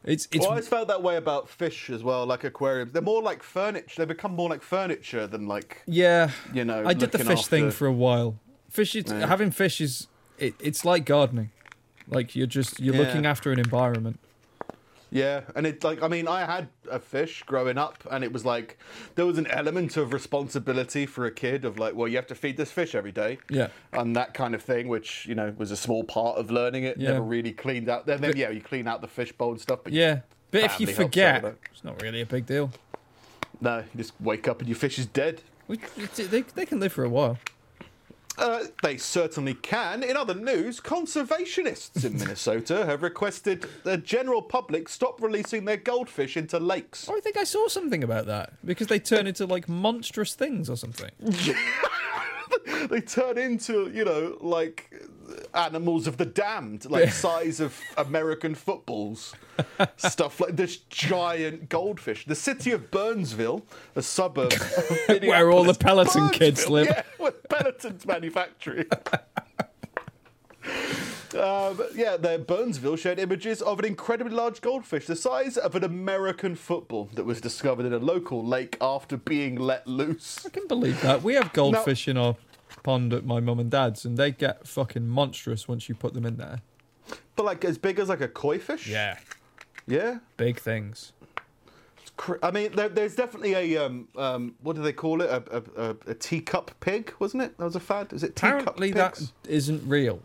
it's it's Well, I always felt that way about fish as well, like aquariums. They're more like furniture. They become more like furniture than like, yeah. you know. I did the fish thing for a while. Fish, is, Yeah. having fish is it, it's like gardening. Like you're just you're Yeah. looking after an environment. Yeah, and it's like I mean, I had a fish growing up, and it was like there was an element of responsibility for a kid of like, well, you have to feed this fish every day, Yeah. and that kind of thing, which you know was a small part of learning it. Yeah. Never really cleaned out. Then, then yeah, you clean out the fish bowl and stuff, but Yeah, but if you Family helps out forget, it's not really a big deal. no, you just wake up and your fish is dead. We, they they can live for a while. Uh, they certainly can. In other news, conservationists in Minnesota have requested the general public stop releasing their goldfish into lakes. Oh, I think I saw something about that because they turn into like monstrous things or something. they turn into, you know, like animals of the damned, like Yeah. size of American footballs. Stuff like this giant goldfish. The city of Burnsville, a suburb Where all the Peloton kids live. Yeah, where Peloton's manufacturing. Um, yeah, the Burnsville shared images of an incredibly large goldfish, the size of an American football, that was discovered in a local lake after being let loose. I can believe that. We have goldfish in our pond at my mum and dad's, and they get fucking monstrous once you put them in there. But like as big as like a koi fish. Yeah, Yeah. big things. Cr- I mean, there, there's definitely a um, um, what do they call it? A, a, a, a teacup pig, wasn't it? That was a fad. Is it teacup Apparently, that pigs? isn't real.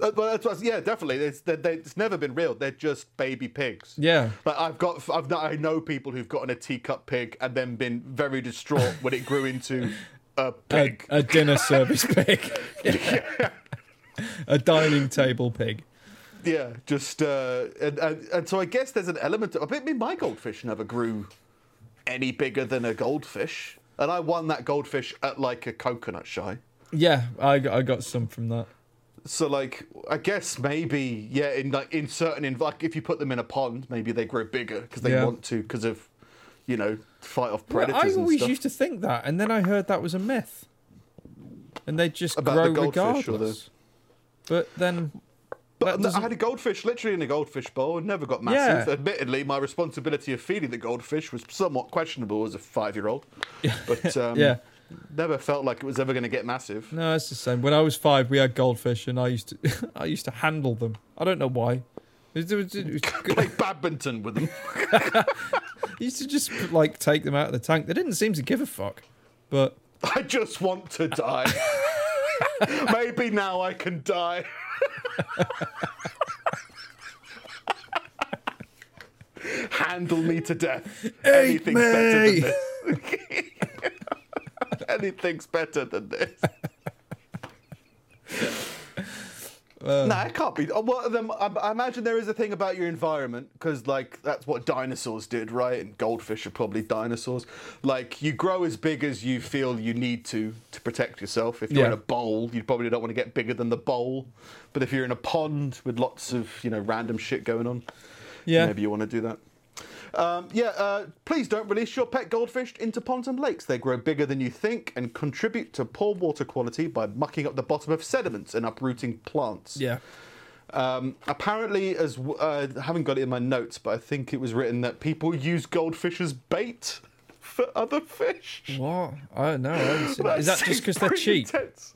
Uh, well, that's what, yeah, definitely. It's, they, they, it's never been real. They're just baby pigs. Yeah. Like I've got, I've I know people who've gotten a teacup pig and then been very distraught when it grew into a A, pig. a dinner service pig. a dining table pig. Yeah, just uh, and, and and so I guess there's an element. Of, I mean, my goldfish never grew any bigger than a goldfish, and I won that goldfish at like a coconut shy. Yeah, I, got- I got some from that. So like, I guess maybe yeah, in like in certain in like if you put them in a pond, maybe they grow bigger because they Yeah. want to because of you know fight off Well, predators I and always used to think that, and then I heard that was a myth, and they just About grow the goldfish or regardless. But then, But I had a goldfish literally in a goldfish bowl and never got massive. Yeah. Admittedly, my responsibility of feeding the goldfish was somewhat questionable as a five year old. But um, Yeah. never felt like it was ever going to get massive. no, it's the same. When I was five, we had goldfish, and I used to I used to handle them. I don't know why. It was- it was- Play badminton with them. he used to just like take them out of the tank. They didn't seem to give a fuck, but I just want to die. Maybe now I can die. Handle me to death. Anything's better than this. Anything's better than this. No, it can't be. uh? I, I imagine there is a thing about your environment because, like, that's what dinosaurs did, right? And goldfish are probably dinosaurs. Like, you grow as big as you feel you need to to protect yourself. If you're Yeah. in a bowl, you probably don't want to get bigger than the bowl. But if you're in a pond with lots of you know random shit going on, yeah, maybe you want to do that. Um, yeah, uh, please don't release your pet goldfish into ponds and lakes. They grow bigger than you think and contribute to poor water quality by mucking up the bottom of sediments and uprooting plants. yeah. Um, apparently, as w- uh, I haven't got it in my notes, but I think it was written that people use goldfish as bait for other fish. What? I don't know. I haven't seen that. Is that just because they're cheap? intense.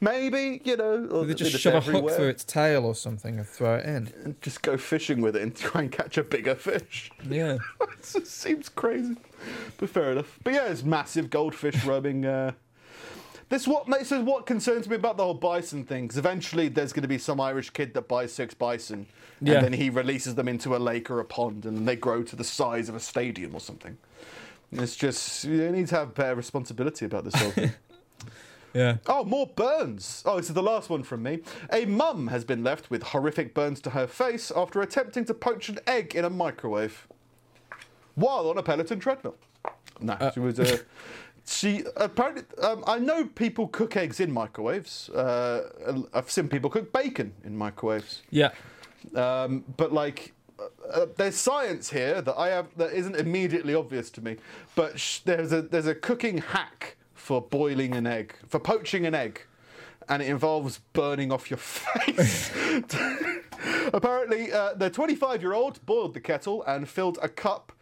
Maybe you know, or They just shove a hook through its tail or something and throw it in. and just go fishing with it and try and catch a bigger fish. Yeah. it just seems crazy, but fair enough. But yeah, it's massive goldfish roaming. Uh, this what this is what concerns me about the whole bison thing. Because eventually, there's going to be some Irish kid that buys six bison, Yeah. and then he releases them into a lake or a pond, and they grow to the size of a stadium or something. It's just you need to have better responsibility about this whole thing. Yeah. Oh, more burns. Oh, this is the last one from me. A mum has been left with horrific burns to her face after attempting to poach an egg in a microwave while on a Peloton treadmill. No, she was Uh, she apparently. Um, I know people cook eggs in microwaves. Uh, I've seen people cook bacon in microwaves. Yeah. Um, but like, uh, there's science here that I have that isn't immediately obvious to me. But sh- there's a there's a cooking hack for boiling an egg, for poaching an egg, and it involves burning off your face. Apparently, uh, the 25 year old boiled the kettle and filled a cup.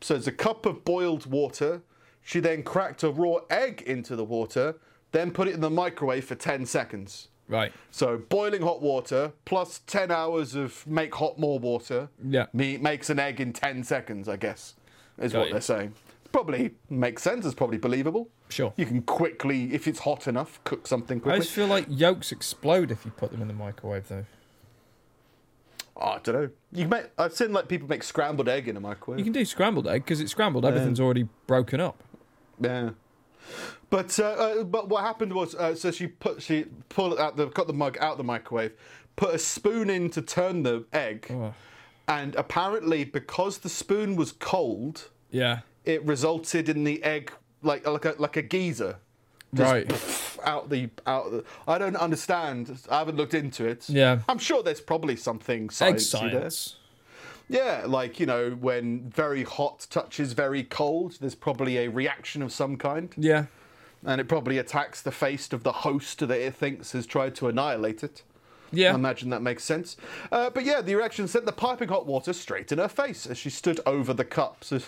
So it's a cup of boiled water. She then cracked a raw egg into the water, then put it in the microwave for 10 seconds. Right. So boiling hot water plus 10 hours of make hot more water Yeah. me, makes an egg in 10 seconds, I guess, is Got what you. they're saying. Probably makes sense. It's probably believable. Sure. You can quickly, if it's hot enough, cook something quickly. I just feel like yolks explode if you put them in the microwave, though. Oh, I don't know. You can make, I've seen like people make scrambled egg in a microwave. You can do scrambled egg because it's scrambled. Everything's already broken up. Yeah. But uh, uh, but what happened was uh, so she put she pulled out the got the mug out the microwave, put a spoon in to turn the egg, Oh. and apparently because the spoon was cold, Yeah. it resulted in the egg like like a like a geyser. Just Right. out the out. The, I don't understand. I haven't looked into it. Yeah. I'm sure there's probably something Egg science there. science. Yeah, like you know, when very hot touches very cold, there's probably a reaction of some kind, Yeah. and it probably attacks the face of the host that it thinks has tried to annihilate it. Yeah. I imagine that makes sense. Uh, but yeah, the reaction sent the piping hot water straight in her face as she stood over the cups.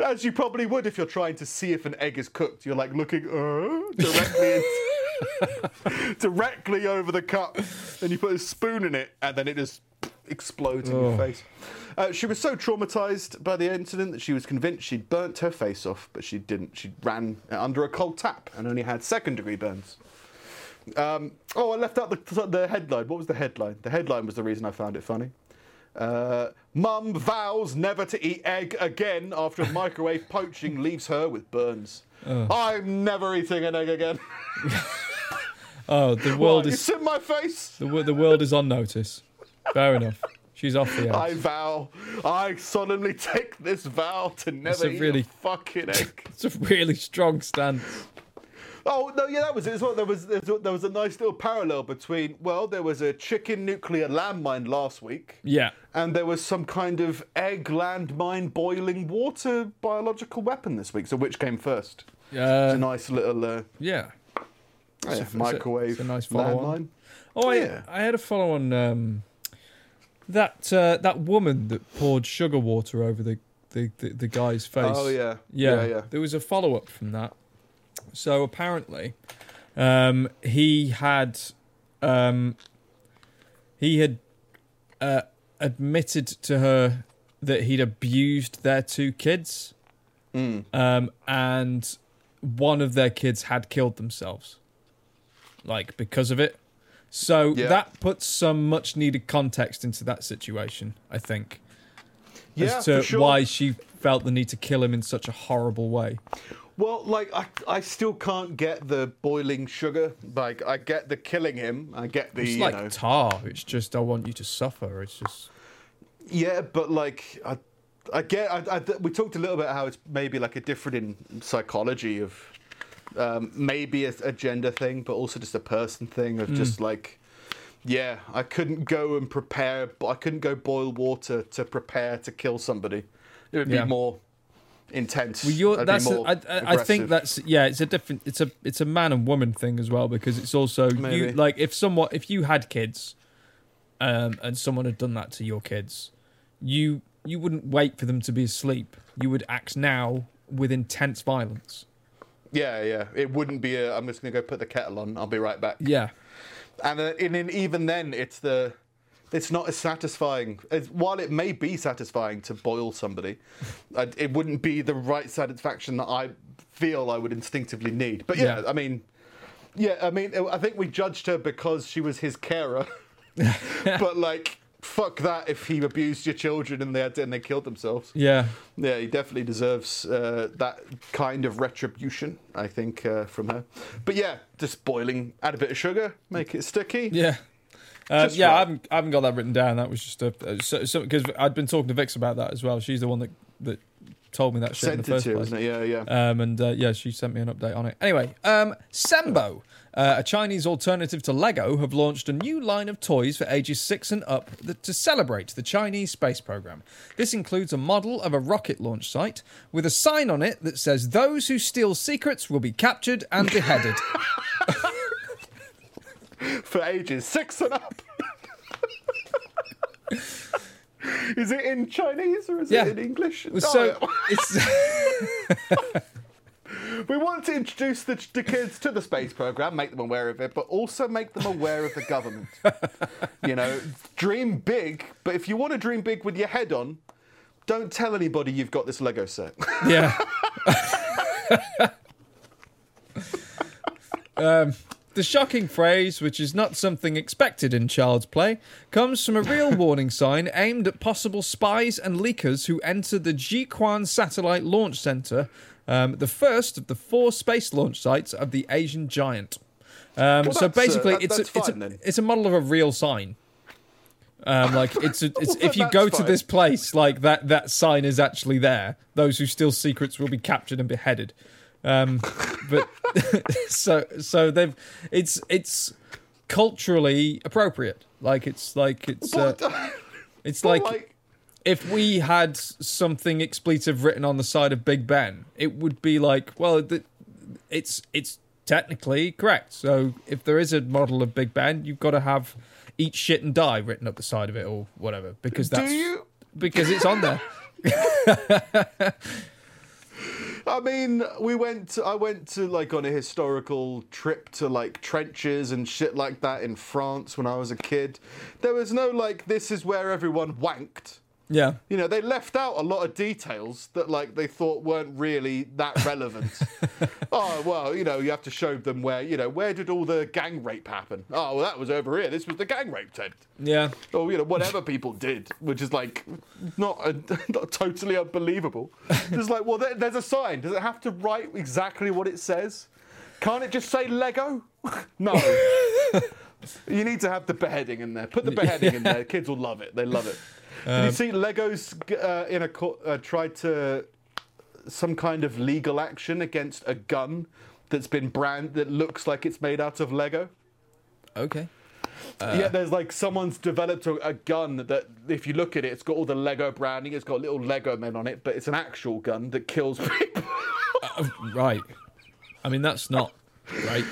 As you probably would if you're trying to see if an egg is cooked. You're like looking uh, directly directly over the cup. and you put a spoon in it, and then it just explodes in your face. Uh, she was so traumatized by the incident that she was convinced she'd burnt her face off, but she didn't. She ran under a cold tap and only had second degree burns. Um, oh, I left out the, the headline. What was the headline? The headline was the reason I found it funny. Uh, Mum vows never to eat egg again after microwave poaching leaves her with burns. I'm never eating an egg again. Oh, the world What, is in my face. the, the world is on notice. Fair enough. She's off the I vow, I solemnly take this vow to never a eat really- a fucking egg. It's a really strong stance. Oh no, yeah, that was it. as well. There was there was- there was a nice little parallel between well, there was a chicken nuclear landmine last week, Yeah. and there was some kind of egg landmine boiling water biological weapon this week. So which came first? Yeah, It's a nice little uh, yeah. yeah, a- it's a- microwave it's a nice follow-on. landmine. Oh, I, Yeah. I had a follow on um, that uh, that woman that poured sugar water over the, the, the, the guy's face. Oh yeah, Yeah, yeah, yeah. There was a follow up from that. So apparently, um, he had um, he had uh, admitted to her that he'd abused their two kids, Mm. um, and one of their kids had killed themselves, like because of it. So Yeah. that puts some much needed context into that situation, I think, Yeah, as to sure. why she felt the need to kill him in such a horrible way. Well, like I, I still can't get the boiling sugar. Like I get the killing him. I get the It's you like know. tar. It's just I want you to suffer. It's just Yeah, but like I, I get. I, I, we talked a little bit how it's maybe like a different in psychology of um, maybe a, a gender thing, but also just a person thing of Mm. just like. Yeah, I couldn't go and prepare. I couldn't go boil water to prepare to kill somebody. It would Yeah. be more intense. Well, that's a, I, I, I think that's yeah. It's a different. It's a it's a man and woman thing as well because it's also you like if someone if you had kids, um, and someone had done that to your kids, you you wouldn't wait for them to be asleep. You would act now with intense violence. Yeah, yeah. It wouldn't be a. I'm just gonna go put the kettle on. I'll be right back. Yeah, and, uh, and then even then it's the it's not as satisfying as while it may be satisfying to boil somebody uh, it wouldn't be the right satisfaction that i feel i would instinctively need but yeah, Yeah. i mean yeah i mean i think we judged her because she was his carer but like fuck that if he abused your children and they had and they killed themselves yeah. yeah, he definitely deserves uh, that kind of retribution, I think, uh, from her. But yeah, just boiling, add a bit of sugar, make it sticky. Yeah. Uh, yeah, right. I haven't, I haven't got that written down. That was just a because I'd been talking to Vix about that as well. She's the one that that told me that shit in Sent the it first to, place. isn't it? Yeah, yeah. Um, and uh, yeah, she sent me an update on it. Anyway, um, Sembo, uh, a Chinese alternative to Lego, have launched a new line of toys for ages six and up that, to celebrate the Chinese space program. This includes a model of a rocket launch site with a sign on it that says, "Those who steal secrets will be captured and beheaded." For ages, six and up. is it in Chinese or is Yeah. it in English? so Oh, it's we want to introduce the, the kids to the space program, make them aware of it, but also make them aware of the government. you know, dream big, but if you want to dream big with your head on, don't tell anybody you've got this Lego set. yeah. um, the shocking phrase, which is not something expected in child's play, comes from a real warning sign aimed at possible spies and leakers who enter the Jiuquan Satellite Launch Center, um, the first of the four space launch sites of the Asian giant. Um, Well, so uh, basically, that- it's, a, it's, a, it's a model of a real sign. Um, like it's, a, it's Well, if you go to this place, like that that sign is actually there. Those who steal secrets will be captured and beheaded. Um, but so so they've it's it's culturally appropriate. Like it's like it's uh, it's like, like, if we had something expletive written on the side of Big Ben, it would be like, well, it's it's technically correct. So if there is a model of Big Ben, you've got to have eat shit and die written up the side of it or whatever because that's you? because it's on there. I mean, we went. I went to like on a historical trip to like trenches and shit like that in France when I was a kid. There was no like, this is where everyone wanked. Yeah. You know, they left out a lot of details that like they thought weren't really that relevant. oh well, you know, you have to show them where you know where did all the gang rape happen? Oh, well, that was over here. This was the gang rape tent. Yeah. Or you know, whatever people did, which is like not not totally unbelievable. It's like, well, there, there's a sign. Does it have to write exactly what it says? Can't it just say Lego? no. you need to have the beheading in there. Put the beheading in there. Kids will love it. They love it. Did Um, you see Legos uh, in a court uh, tried to some kind of legal action against a gun that's been brand that looks like it's made out of Lego? Okay. yeah, there's like someone's developed a, a gun that, if you look at it, it's got all the Lego branding. It's got little Lego men on it, but it's an actual gun that kills people. Right. I mean, that's not right.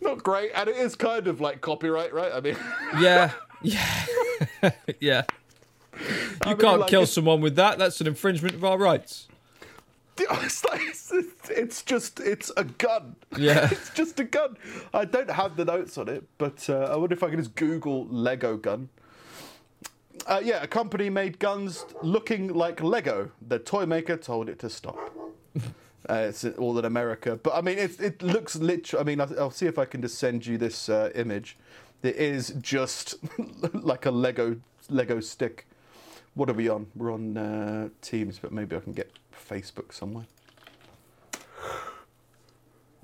Not great, and it is kind of like copyright, right? I mean, Yeah. Yeah. yeah. You can't like, kill someone with that. That's an infringement of our rights. it's, like, it's, it's just it's a gun. Yeah. it's just a gun. I don't have the notes on it, but uh, I wonder if I can just Google Lego gun. Uh, yeah, a company made guns looking like Lego. The toy maker told it to stop. uh, it's all in America, but I mean, it, it looks literally. I mean, I'll, I'll see if I can just send you this uh, image. It is just like a Lego Lego stick. What are we on? We're on uh, Teams, but maybe I can get Facebook somewhere.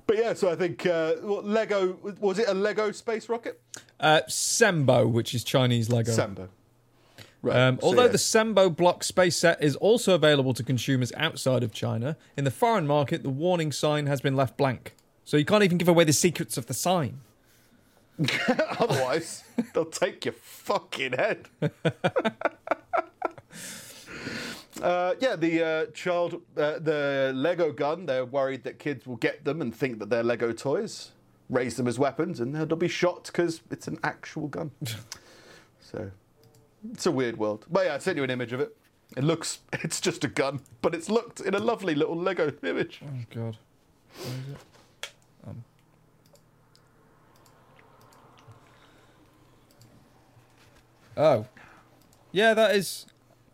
But yeah, so I think uh, what, Lego was it a Lego space rocket? Uh, Sembo, which is Chinese Lego. Sembo. Right. Um, so although yeah. the Sembo block space set is also available to consumers outside of China, in the foreign market, the warning sign has been left blank. So you can't even give away the secrets of the sign. Otherwise, they'll take your fucking head. uh, yeah, the uh, child, uh, the Lego gun. They're worried that kids will get them and think that they're Lego toys, raise them as weapons, and they'll be shot because it's an actual gun. so, it's a weird world. But yeah, I sent you an image of it. It looks, it's just a gun, but it's looked in a lovely little Lego image. Oh God. Where is it? Um. Oh. Yeah, that is.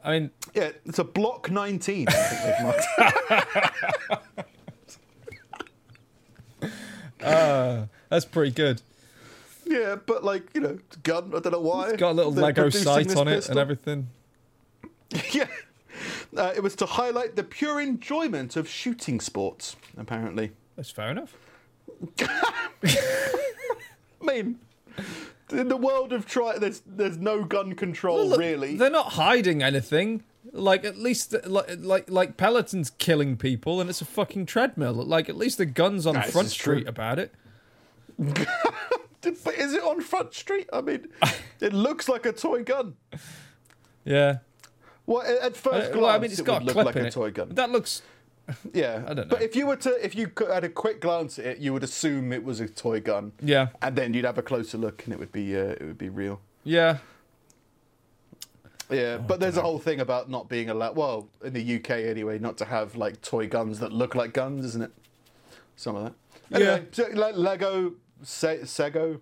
I mean, Yeah, it's a Block 19. I think they've marked. uh, that's pretty good. Yeah, but like you know, gun. I don't know why. It's got a little they're Lego sight on it pistol. and everything. yeah, uh, it was to highlight the pure enjoyment of shooting sports. Apparently, That's fair enough. I mean, in the world of try, there's there's no gun control Well, look, really. They're not hiding anything. Like at least like like like Peloton's killing people and it's a fucking treadmill. Like at least the guns on this Front is true. Street about it. But is it on Front Street? I mean, it looks like a toy gun. Yeah. Well, at first Uh, glance, well, I mean, it's it got a look clip like in a toy gun. That looks. Yeah, I don't But if you were to, if you had a quick glance at it, you would assume it was a toy gun. Yeah. and then you'd have a closer look, and it would be, uh, it would be real. Yeah. Yeah, but there's a whole thing about not being allowed. Well, in the UK anyway, not to have like toy guns that look like guns, isn't it? Some of that. Anyway, so, like Lego, Se- Sego,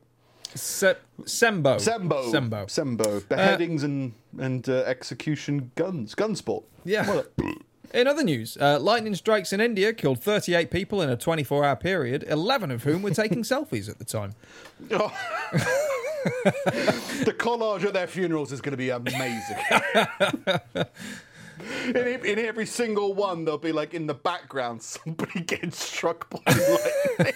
Se- Sembo. Sembo, Sembo. Sembo, beheadings and and uh, execution guns, gun sport. Yeah. Well, In other news, uh, lightning strikes in India killed 38 people in a 24 hour period, 11 of whom were taking selfies at the time. Oh. the collage at their funerals is going to be amazing. in, in every single one, there'll be like in the background somebody getting struck by lightning.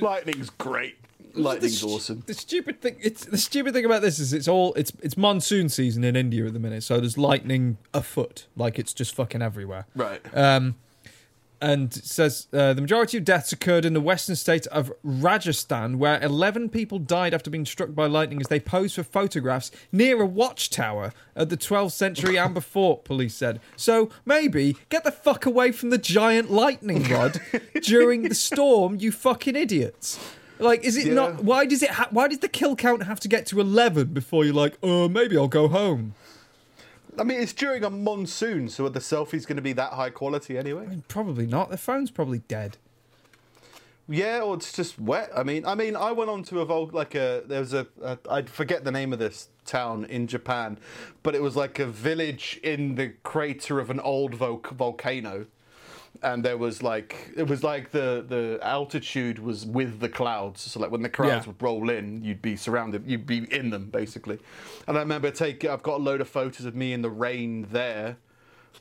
Lightning's great. Lightning's the, awesome. The stupid thing, it's the stupid thing about this is it's all it's it's monsoon season in India at the minute, so there's lightning afoot, like it's just fucking everywhere. Right. Um, and it says uh, the majority of deaths occurred in the western state of Rajasthan, where 11 people died after being struck by lightning as they posed for photographs near a watchtower at the 12th century Amber Fort, police said. So maybe get the fuck away from the giant lightning rod during the storm, you fucking idiots. Like, is it Yeah. not? Why does it? Ha- why does the kill count have to get to eleven before you're like, oh, maybe I'll go home? I mean, it's during a monsoon, so are the selfies going to be that high quality anyway? Probably not. The phone's probably dead. Yeah, or it's just wet. I mean, I mean, I went on to a vol- like a there was a, a I forget the name of this town in Japan, but it was like a village in the crater of an old vol- volcano, and there was like it was like the the altitude was with the clouds. So like when the clouds Yeah. would roll in, you'd be surrounded, you'd be in them basically. And I remember take I've got a load of photos of me in the rain there,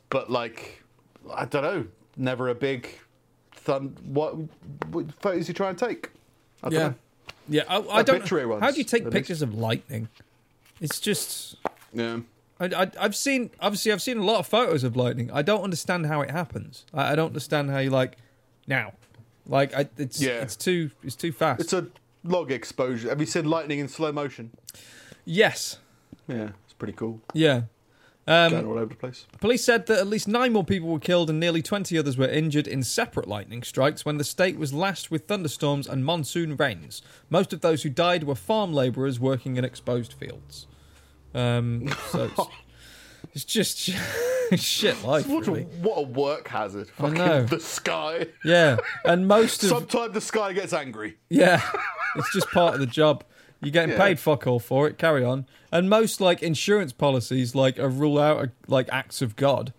but like I don't know, never a big thun. What, what photos you try and take? I Yeah. know. Yeah, I, I don't. Ones, How do you take pictures of lightning? It's just. Yeah. I, I, I've seen obviously I've seen a lot of photos of lightning. I don't understand how it happens. I, I don't understand how you like now, like I, it's Yeah. it's too it's too fast. It's a log exposure. Have you seen lightning in slow motion? yes, Yeah, it's pretty cool. yeah. Going Um, all over the place. police said that at least nine more people were killed and nearly twenty others were injured in separate lightning strikes when the state was lashed with thunderstorms and monsoon rains. Most of those who died were farm labourers working in exposed fields. Um, so it's, it's just shit life, What a, what a work hazard. I know. the sky. Yeah, and most of Sometimes the sky gets angry. yeah, it's just part of the job. You're getting Yeah. paid fuck all for it. Carry on. And most like insurance policies like are rule out uh, like acts of God.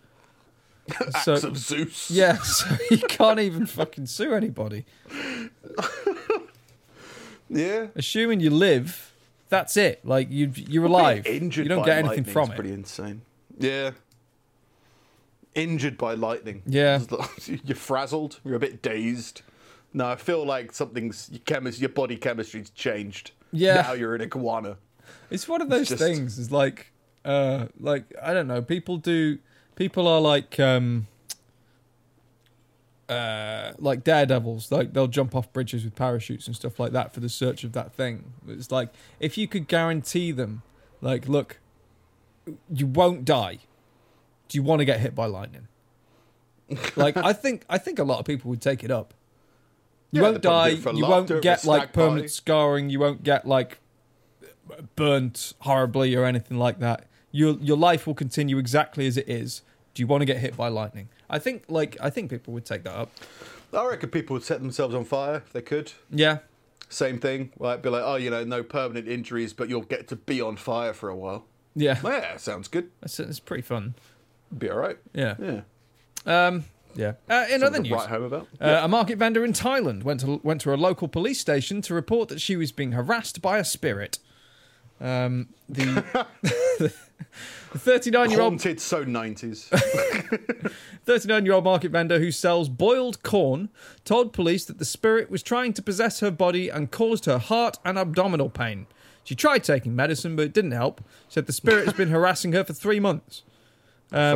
So Acts of Zeus. yeah, so you can't even fucking sue anybody. Yeah. Assuming you live, that's it. Like you, you're alive. Injured You don't by get anything from it. Pretty insane. Yeah. Injured by lightning. Yeah. You're frazzled. You're a bit dazed. No, I feel like something's your chemis- your body chemistry's changed. Yeah. Now you're an iguana. It's one of those just- things. It's like, uh, like I don't know. People do. People are like, um, uh, like daredevils. Like they'll jump off bridges with parachutes and stuff like that for the search of that thing. It's like if you could guarantee them, like, look, you won't die. Do you want to get hit by lightning? like I think I think a lot of people would take it up. You Yeah, won't die. do it for You won't get like party. permanent scarring. You won't get like burnt horribly or anything like that. Your your life will continue exactly as it is. Do you want to get hit by lightning? I think like I think people would take that up. I reckon people would set themselves on fire if they could. Yeah. Same thing. Like be like, oh, you know, no permanent injuries, but you'll get to be on fire for a while. Yeah. Yeah, sounds good. That's it's pretty fun. Be all right. Yeah. Yeah. Um yeah. Uh, in Something other news, write home about. Uh, a market vendor in Thailand went to went to a local police station to report that she was being harassed by a spirit. Um, the the 39 year old Haunted so 90s. 39 year old market vendor who sells boiled corn told police that the spirit was trying to possess her body and caused her heart and abdominal pain. She tried taking medicine, but it didn't help. Said the spirit has been harassing her for three months.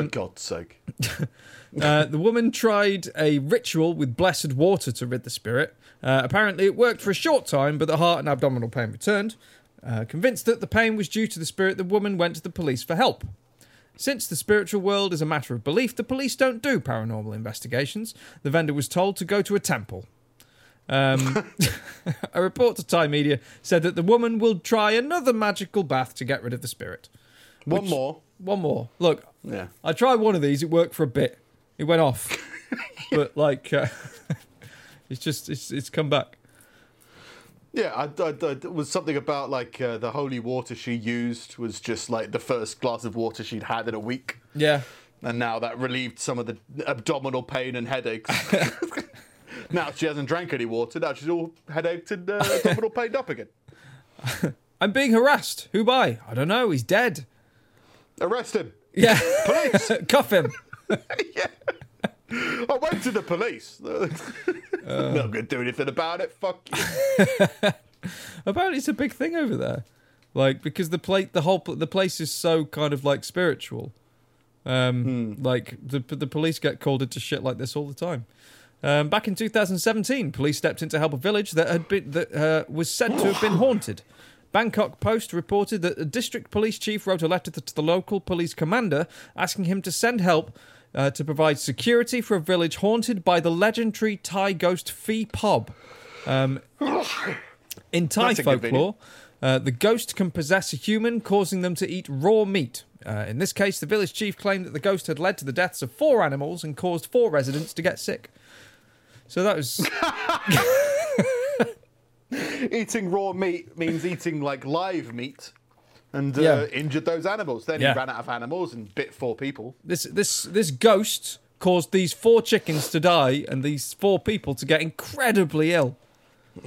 for God's sake. Uh, the woman tried a ritual with blessed water to rid the spirit. Uh, apparently, it worked for a short time, but the heart and abdominal pain returned. Uh, convinced that the pain was due to the spirit, the woman went to the police for help. Since the spiritual world is a matter of belief, the police don't do paranormal investigations. The vendor was told to go to a temple. Um, a report to Thai media said that the woman will try another magical bath to get rid of the spirit. One more. One more. Look, Yeah. I tried one of these. It worked for a bit. It went off, but like, uh, it's just it's it's come back. Yeah, I, I, I- it was something about like uh, the holy water she used was just like the first glass of water she'd had in a week, Yeah, and now that relieved some of the abdominal pain and headaches. now she hasn't drank any water. Now she's all headaches and uh, abdominal pained up again. I'm being harassed. Who by? I don't know. He's dead. Arrest him, Yeah, police! cuff him. I went to the police. Not gonna do anything about it. Fuck you. Apparently, it's a big thing over there. Like because the plate, the whole the place is so kind of like spiritual. Um, like the the police get called into shit like this all the time. Um, back in 2017, police stepped in to help a village that had been that uh, was said to have been haunted. Bangkok Post reported that the district police chief wrote a letter to the local police commander asking him to send help uh, to provide security for a village haunted by the legendary Thai ghost Phi Pob. Um, in Thai That's a good video. folklore, uh, the ghost can possess a human, causing them to eat raw meat. Uh, in this case, the village chief claimed that the ghost had led to the deaths of four animals and caused four residents to get sick. So that was eating raw meat means eating like live meat and uh, Yeah. injured those animals. Then Yeah. he ran out of animals and bit four people. this this this ghost caused these four chickens to die and these four people to get incredibly ill.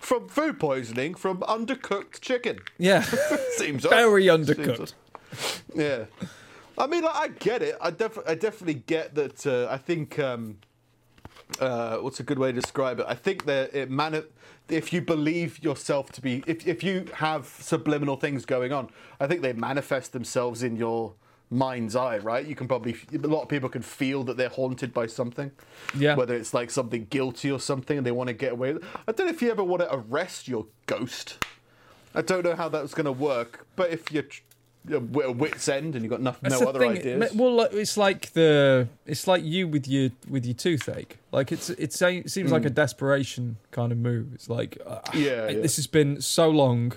From food poisoning from undercooked chicken. Yeah, Seems odd. very Seems undercooked. odd. Yeah. I mean, like, I get it. I, def- I definitely get that. Uh, I think. Um, uh, what's a good way to describe it? I think that it mani- if you believe yourself to be, if, if you have subliminal things going on, I think they manifest themselves in your mind's eye, right? You can probably, a lot of people can feel that they're haunted by something. Yeah. Whether it's like something guilty or something and they want to get away. I don't know if you ever want to arrest your ghost. I don't know how that's going to work, but if you're tr- you're at wit's end and you've got no the other thing. ideas. Well, it's like the it's like you with your with your toothache. Like it's it's a- it seems like a desperation kind of move. It's like uh. Yeah, yeah. this has been so long.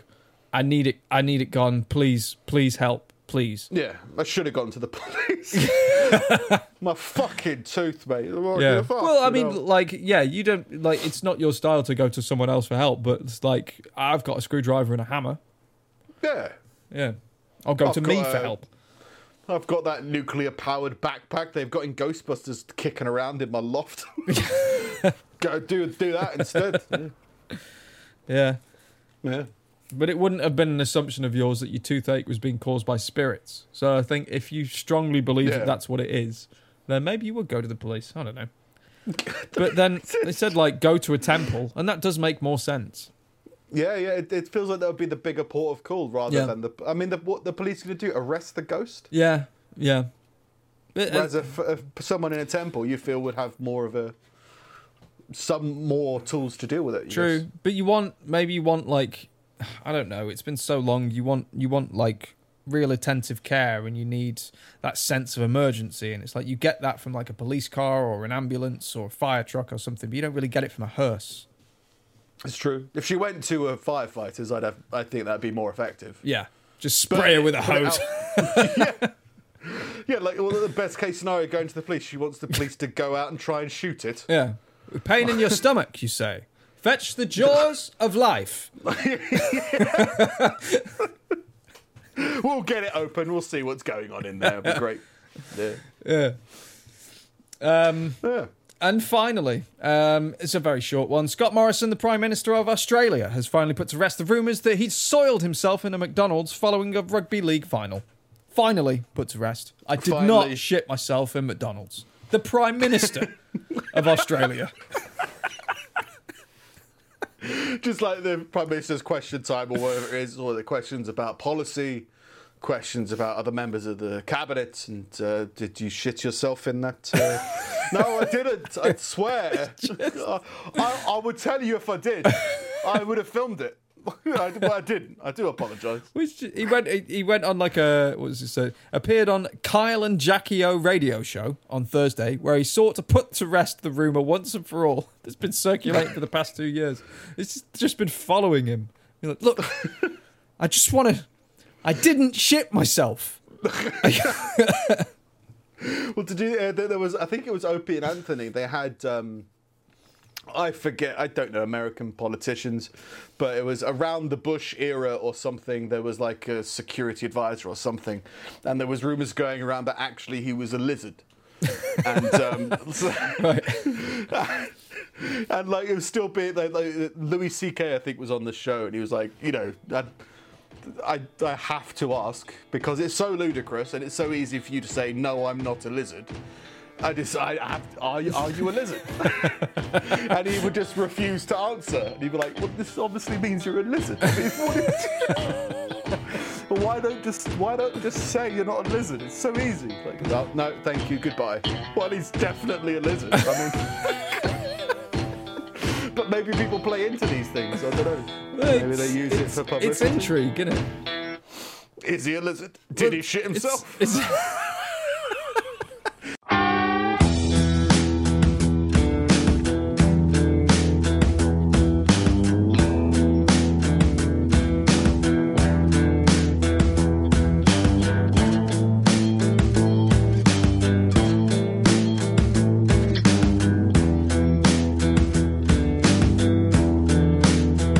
I need it. I need it gone. Please, please help. please. Yeah, I should have gone to the police. My fucking tooth, mate. Yeah. fuck, Well, I mean, know? like, yeah, you don't like. It's not your style to go to someone else for help, but it's like I've got a screwdriver and a hammer. yeah. Yeah, I'll go I've to me got for uh, help. I've got that nuclear powered backpack they've got in Ghostbusters kicking around in my loft. Go do do that instead. Yeah, Yeah. but it wouldn't have been an assumption of yours that your toothache was being caused by spirits. So I think if you strongly believe Yeah. that that's what it is, then maybe you would go to the police. I don't know. But then they said like go to a temple, and that does make more sense. Yeah, yeah. It, it feels like that would be the bigger port of call rather Yeah. than the. I mean, the, what the police going to do? Arrest the ghost? Yeah, yeah. But, uh, Whereas if, if someone in a temple, you feel would have more of a some more tools to deal with it. True, but you want maybe you want like I don't know. It's been so long. You want you want like real attentive care, and you need that sense of emergency. And it's like you get that from like a police car or an ambulance or a fire truck or something, but you don't really get it from a hearse. It's true. If she went to a firefighters, I'd have. I think that'd be more effective. Yeah, just spray her with a hose. yeah. Yeah, like well, the best case scenario, going to the police. She wants the police to go out and try and shoot it. Yeah, with pain in your stomach, you say. Fetch the jaws of life. We'll get it open. We'll see what's going on in there. It'll be great. Yeah. Yeah. Um, yeah. And finally, um, it's a very short one. Scott Morrison, the Prime Minister of Australia, has finally put to rest the rumours that he'd soiled himself in a McDonald's following a rugby league final. Finally put to rest. I did Finally. not shit myself in McDonald's. The Prime Minister of Australia. Just like the Prime Minister's question time or whatever it is, or the questions about policy, questions about other members of the cabinet, and uh, did you shit yourself in that? Uh... no, I didn't. I swear. I, I would tell you if I did. I would have filmed it. I, but I didn't. I do apologise. Which he went he- went on like a what was it say? Appeared on Kyle and Jackie O radio show on Thursday, where he sought to put to rest the rumor once and for all that's been circulating for the past two years. It's just, just been following him. Like, look, I just want to. I didn't shit myself. Well, to do uh, there was, I think it was Opie and Anthony. They had, um, I forget, I don't know American politicians, but it was around the Bush era or something. There was like a security advisor or something, and there was rumors going around that actually he was a lizard. and um, so- and like it was still being like, like Louis C.K. I think was on the show, and he was like, you know, I, I, I have to ask because it's so ludicrous and it's so easy for you to say no, I'm not a lizard. I just, I have, are you, are you a lizard? and he would just refuse to answer, and he'd be like, well, this obviously means you're a lizard. But why don't just why don't just say you're not a lizard? It's so easy. Like, no, no, thank you, goodbye. Well, he's definitely a lizard. I mean, but maybe people play into these things. I don't know. Maybe they use it for publicity. It's intrigue, isn't it? Is he a lizard? Did he shit It's- himself? it's-